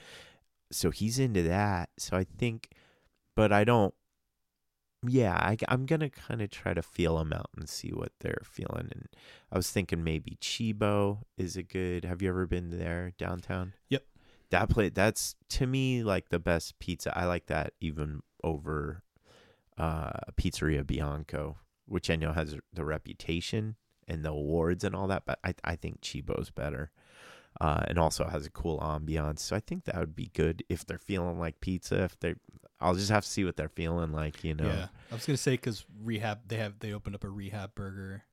So he's into that. So I think, but I don't. Yeah, I, am gonna kind of try to feel them out and see what they're feeling. And I was thinking maybe Cibo is a good. Have you ever been there downtown? Yep. That place. That's to me like the best pizza. I like that even over uh Pizzeria Bianco, which I know has the reputation and the awards and all that, but I I think Cibo's better. Uh, and also has a cool ambiance. So I think that would be good if they're feeling like pizza. If they, I'll just have to see what they're feeling like. You know. Yeah, I was gonna say because rehab they have they opened up a rehab burger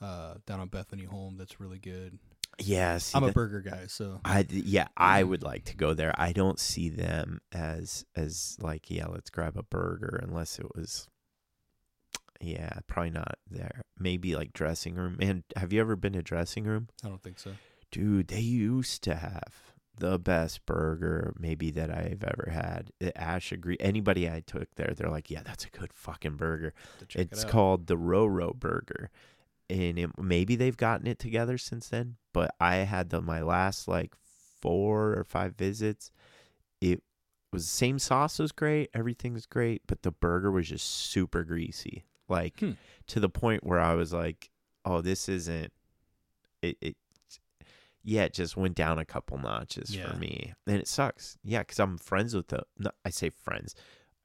uh, down on Bethany Home that's really good. Yeah. see, I'm a that- burger guy, so I yeah, I would like to go there. I don't see them as as like yeah, let's grab a burger unless it was yeah, probably not there. Maybe like dressing room. And have you ever been to dressing room? I don't think so. Dude, they used to have the best burger maybe that I've ever had. Ash agree. Anybody I took there, they're like, "Yeah, that's a good fucking burger." It's it called the Roro Burger, and it, maybe they've gotten it together since then. But I had the my last like four or five visits. It was the same sauce was great, everything was great, but the burger was just super greasy, like Hmm. to the point where I was like, "Oh, this isn't." It, it yeah, it just went down a couple notches Yeah. for me, and it sucks. Yeah, because I'm friends with the. No, I say friends.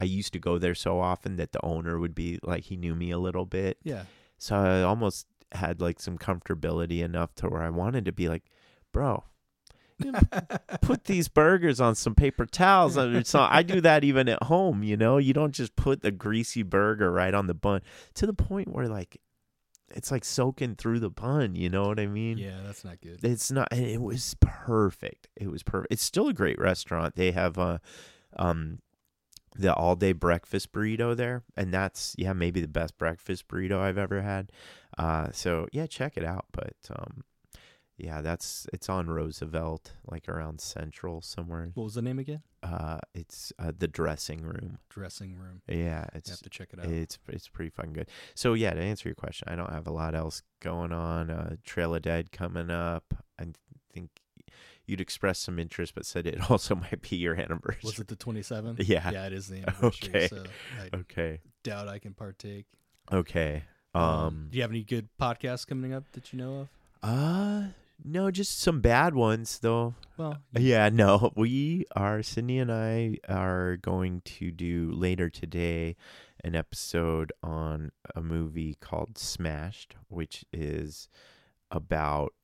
I used to go there so often that the owner would be like he knew me a little bit, Yeah, so I almost had like some comfortability enough to where I wanted to be like, bro, put [LAUGHS] these burgers on some paper towels. Uh, or so I do that even at home. You know, you don't just put the greasy burger right on the bun to the point where like it's like soaking through the bun. You know what I mean? yeah, that's not good. It's not. and It was perfect. It was perfect. It's still a great restaurant. They have uh, um, the all day breakfast burrito there, and that's yeah maybe the best breakfast burrito I've ever had. Uh, so yeah, check it out. But um, yeah, that's it's on Roosevelt, like around Central somewhere. What was the name again? Uh, it's uh, the dressing room. Dressing room. Yeah, it's have to check it out. it's it's pretty fucking good. So yeah, to answer your question, I don't have a lot else going on. Uh, Trail of Dead coming up. I think you'd expressed some interest, but said it [LAUGHS] also might be your anniversary. Was it the 27th? Yeah. Yeah, it is the [LAUGHS] anniversary. Okay. So I Okay. doubt I can partake. Okay. Um. do you have any good podcasts coming up that you know of? Uh. No, just some bad ones though. Well, Yeah, no, [LAUGHS] we are Sydney and I are going to do later today an episode on a movie called Smashed, which is about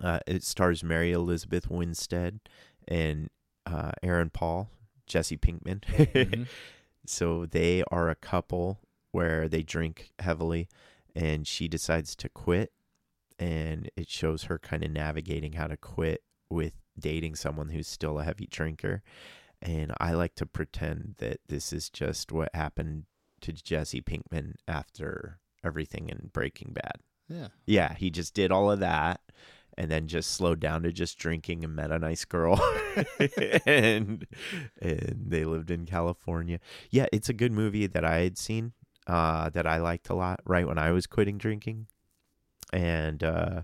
uh, it stars Mary Elizabeth Winstead and uh, Aaron Paul, Jesse Pinkman. mhm. [LAUGHS] so they are a couple where they drink heavily and she decides to quit and it shows her kind of navigating how to quit with dating someone who's still a heavy drinker. And i like to pretend that this is just what happened to jesse pinkman after everything in breaking bad. Yeah. yeah he just did all of that and then just slowed down to just drinking and met a nice girl. [LAUGHS] And and they lived in california. Yeah it's a good movie that i had seen uh that i liked a lot right when i was quitting drinking and uh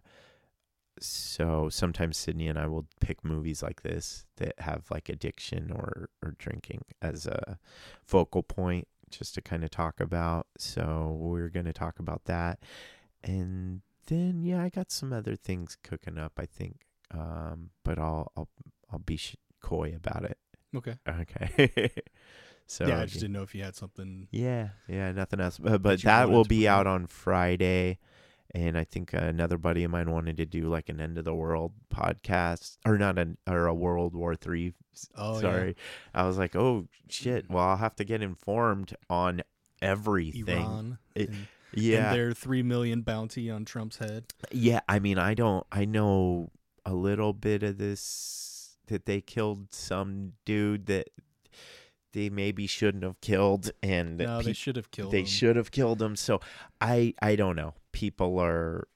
so sometimes sydney and i will pick movies like this that have like addiction or or drinking as a focal point just to kind of talk about so we're going to talk about that and then yeah i got some other things cooking up i think um but i'll i'll i'll be sh- coy about it Okay. okay [LAUGHS] so yeah, I just didn't know if you had something. yeah, yeah, nothing else. Uh, but that will be out on Friday. And I think another buddy of mine wanted to do like an end of the world podcast, or not an or a World War Three. Oh, yeah. sorry, I was like, oh shit. Well, I'll have to get informed on everything. Iran. It- and, Yeah, and their three million bounty on Trump's head. yeah. I mean, I don't. I know a little bit of this that they killed some dude that they maybe shouldn't have killed, and No, they should have killed they him. should have killed him so i i don't know people are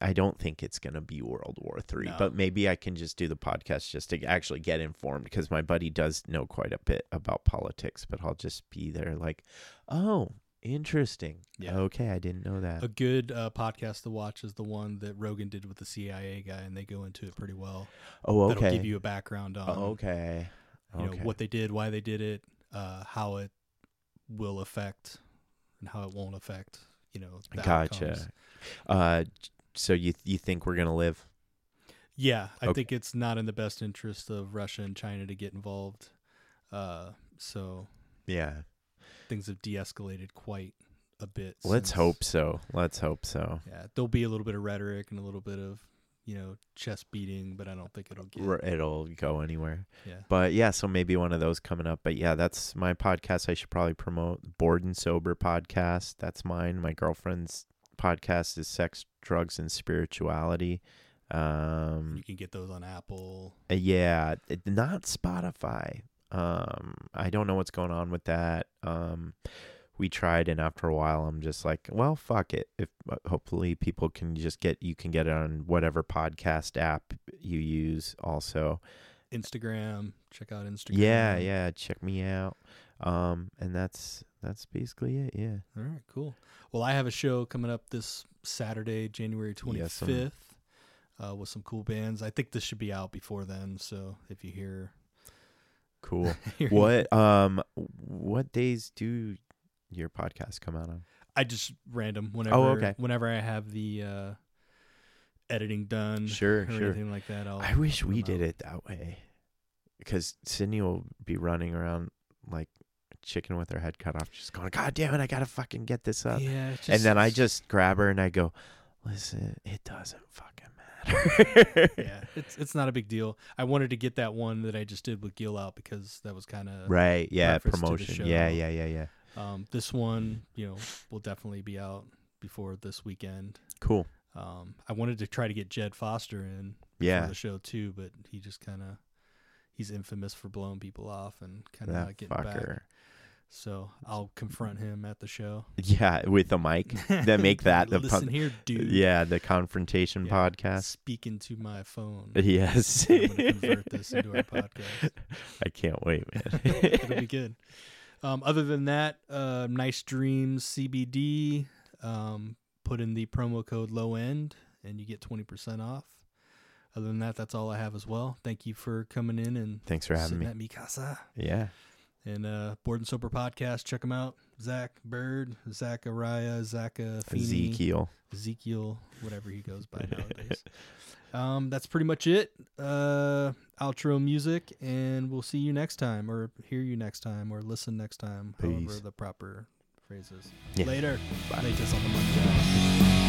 I- don't think it's gonna be World War Three, No. but maybe I can just do the podcast just to actually get informed because my buddy does know quite a bit about politics. But I'll just be there like, oh, interesting. Yeah. Okay, I didn't know that. A good uh, podcast to watch is the one that Rogan did with the CIA guy, and they go into it pretty well. oh, That'll okay. give you a background on Oh, okay. You know what they did, why they did it, uh, how it will affect, and how it won't affect. You know. Gotcha. Uh, so you you think we're gonna live? Yeah, I Okay. think it's not in the best interest of Russia and China to get involved. Uh, so Yeah. things have de-escalated quite a bit. Let's since- hope so. Let's hope so. Yeah, there'll be a little bit of rhetoric and a little bit of you know chest beating, but I don't think it'll get. It'll go anywhere. Yeah, But yeah, so maybe one of those coming up. But yeah, that's my podcast. I should probably promote Bored and Sober podcast. That's mine. My girlfriend's podcast is Sex, Drugs, and Spirituality. Um, you can get those on Apple. uh, yeah, not Spotify. Um, I don't know what's going on with that. Um, we tried, and after a while, I'm just like, well, fuck it. If uh, hopefully people can just get you can get it on whatever podcast app you use. Also, Instagram, check out Instagram. yeah, yeah, check me out. Um, and that's that's basically it. Yeah. All right, cool. Well, I have a show coming up this Saturday, January 25th Yes, um, uh, with some cool bands. I think this should be out before then. So if you hear, Cool. [LAUGHS] what um what days do your podcast come out on? I just random whenever. Oh, okay. Whenever I have the uh, editing done, Sure, sure. anything like that. I'll, I wish we did out. it that way. Because Sydney will be running around like a chicken with her head cut off, just going, God damn it, I gotta fucking get this up. Yeah, it's and then I just grab her and I go, Listen, it doesn't fucking matter. [LAUGHS] yeah, it's it's not a big deal. I wanted to get that one that I just did with Gil out because that was kind of Right, yeah, preface to the promotion. Yeah, yeah, yeah, yeah. Um, this one, you know, will definitely be out before this weekend. Cool. Um, I wanted to try to get Jed Foster in for Yeah. the show too, but he just kind of he's infamous for blowing people off and kind of not getting back. fucker. So I'll confront him at the show. Yeah, with a mic. [LAUGHS] Then make that the listen pun- here, dude. Yeah, the confrontation Yeah. podcast. Speaking to my phone. [LAUGHS] Yes. I'm gonna convert this into our [LAUGHS] podcast. I can't wait, man. It'll be good. Um, other than that, uh, Nice Dreams CBD. Um, put in the promo code low end and you get 20% off. Other than that, that's all I have as well. Thank you for coming in and Thanks for having me. at mi casa. Yeah. And uh, Bored and Sober podcast, check them out. Zach Bird, Zachariah, Zaka Feeney, Ezekiel. Ezekiel, whatever he goes by [LAUGHS] nowadays. Um, that's pretty much it. Uh, outro music, and we'll see you next time, or hear you next time, or listen next time, however Peace. the proper phrases. Yeah. Later. Bye. Latest on the Monday.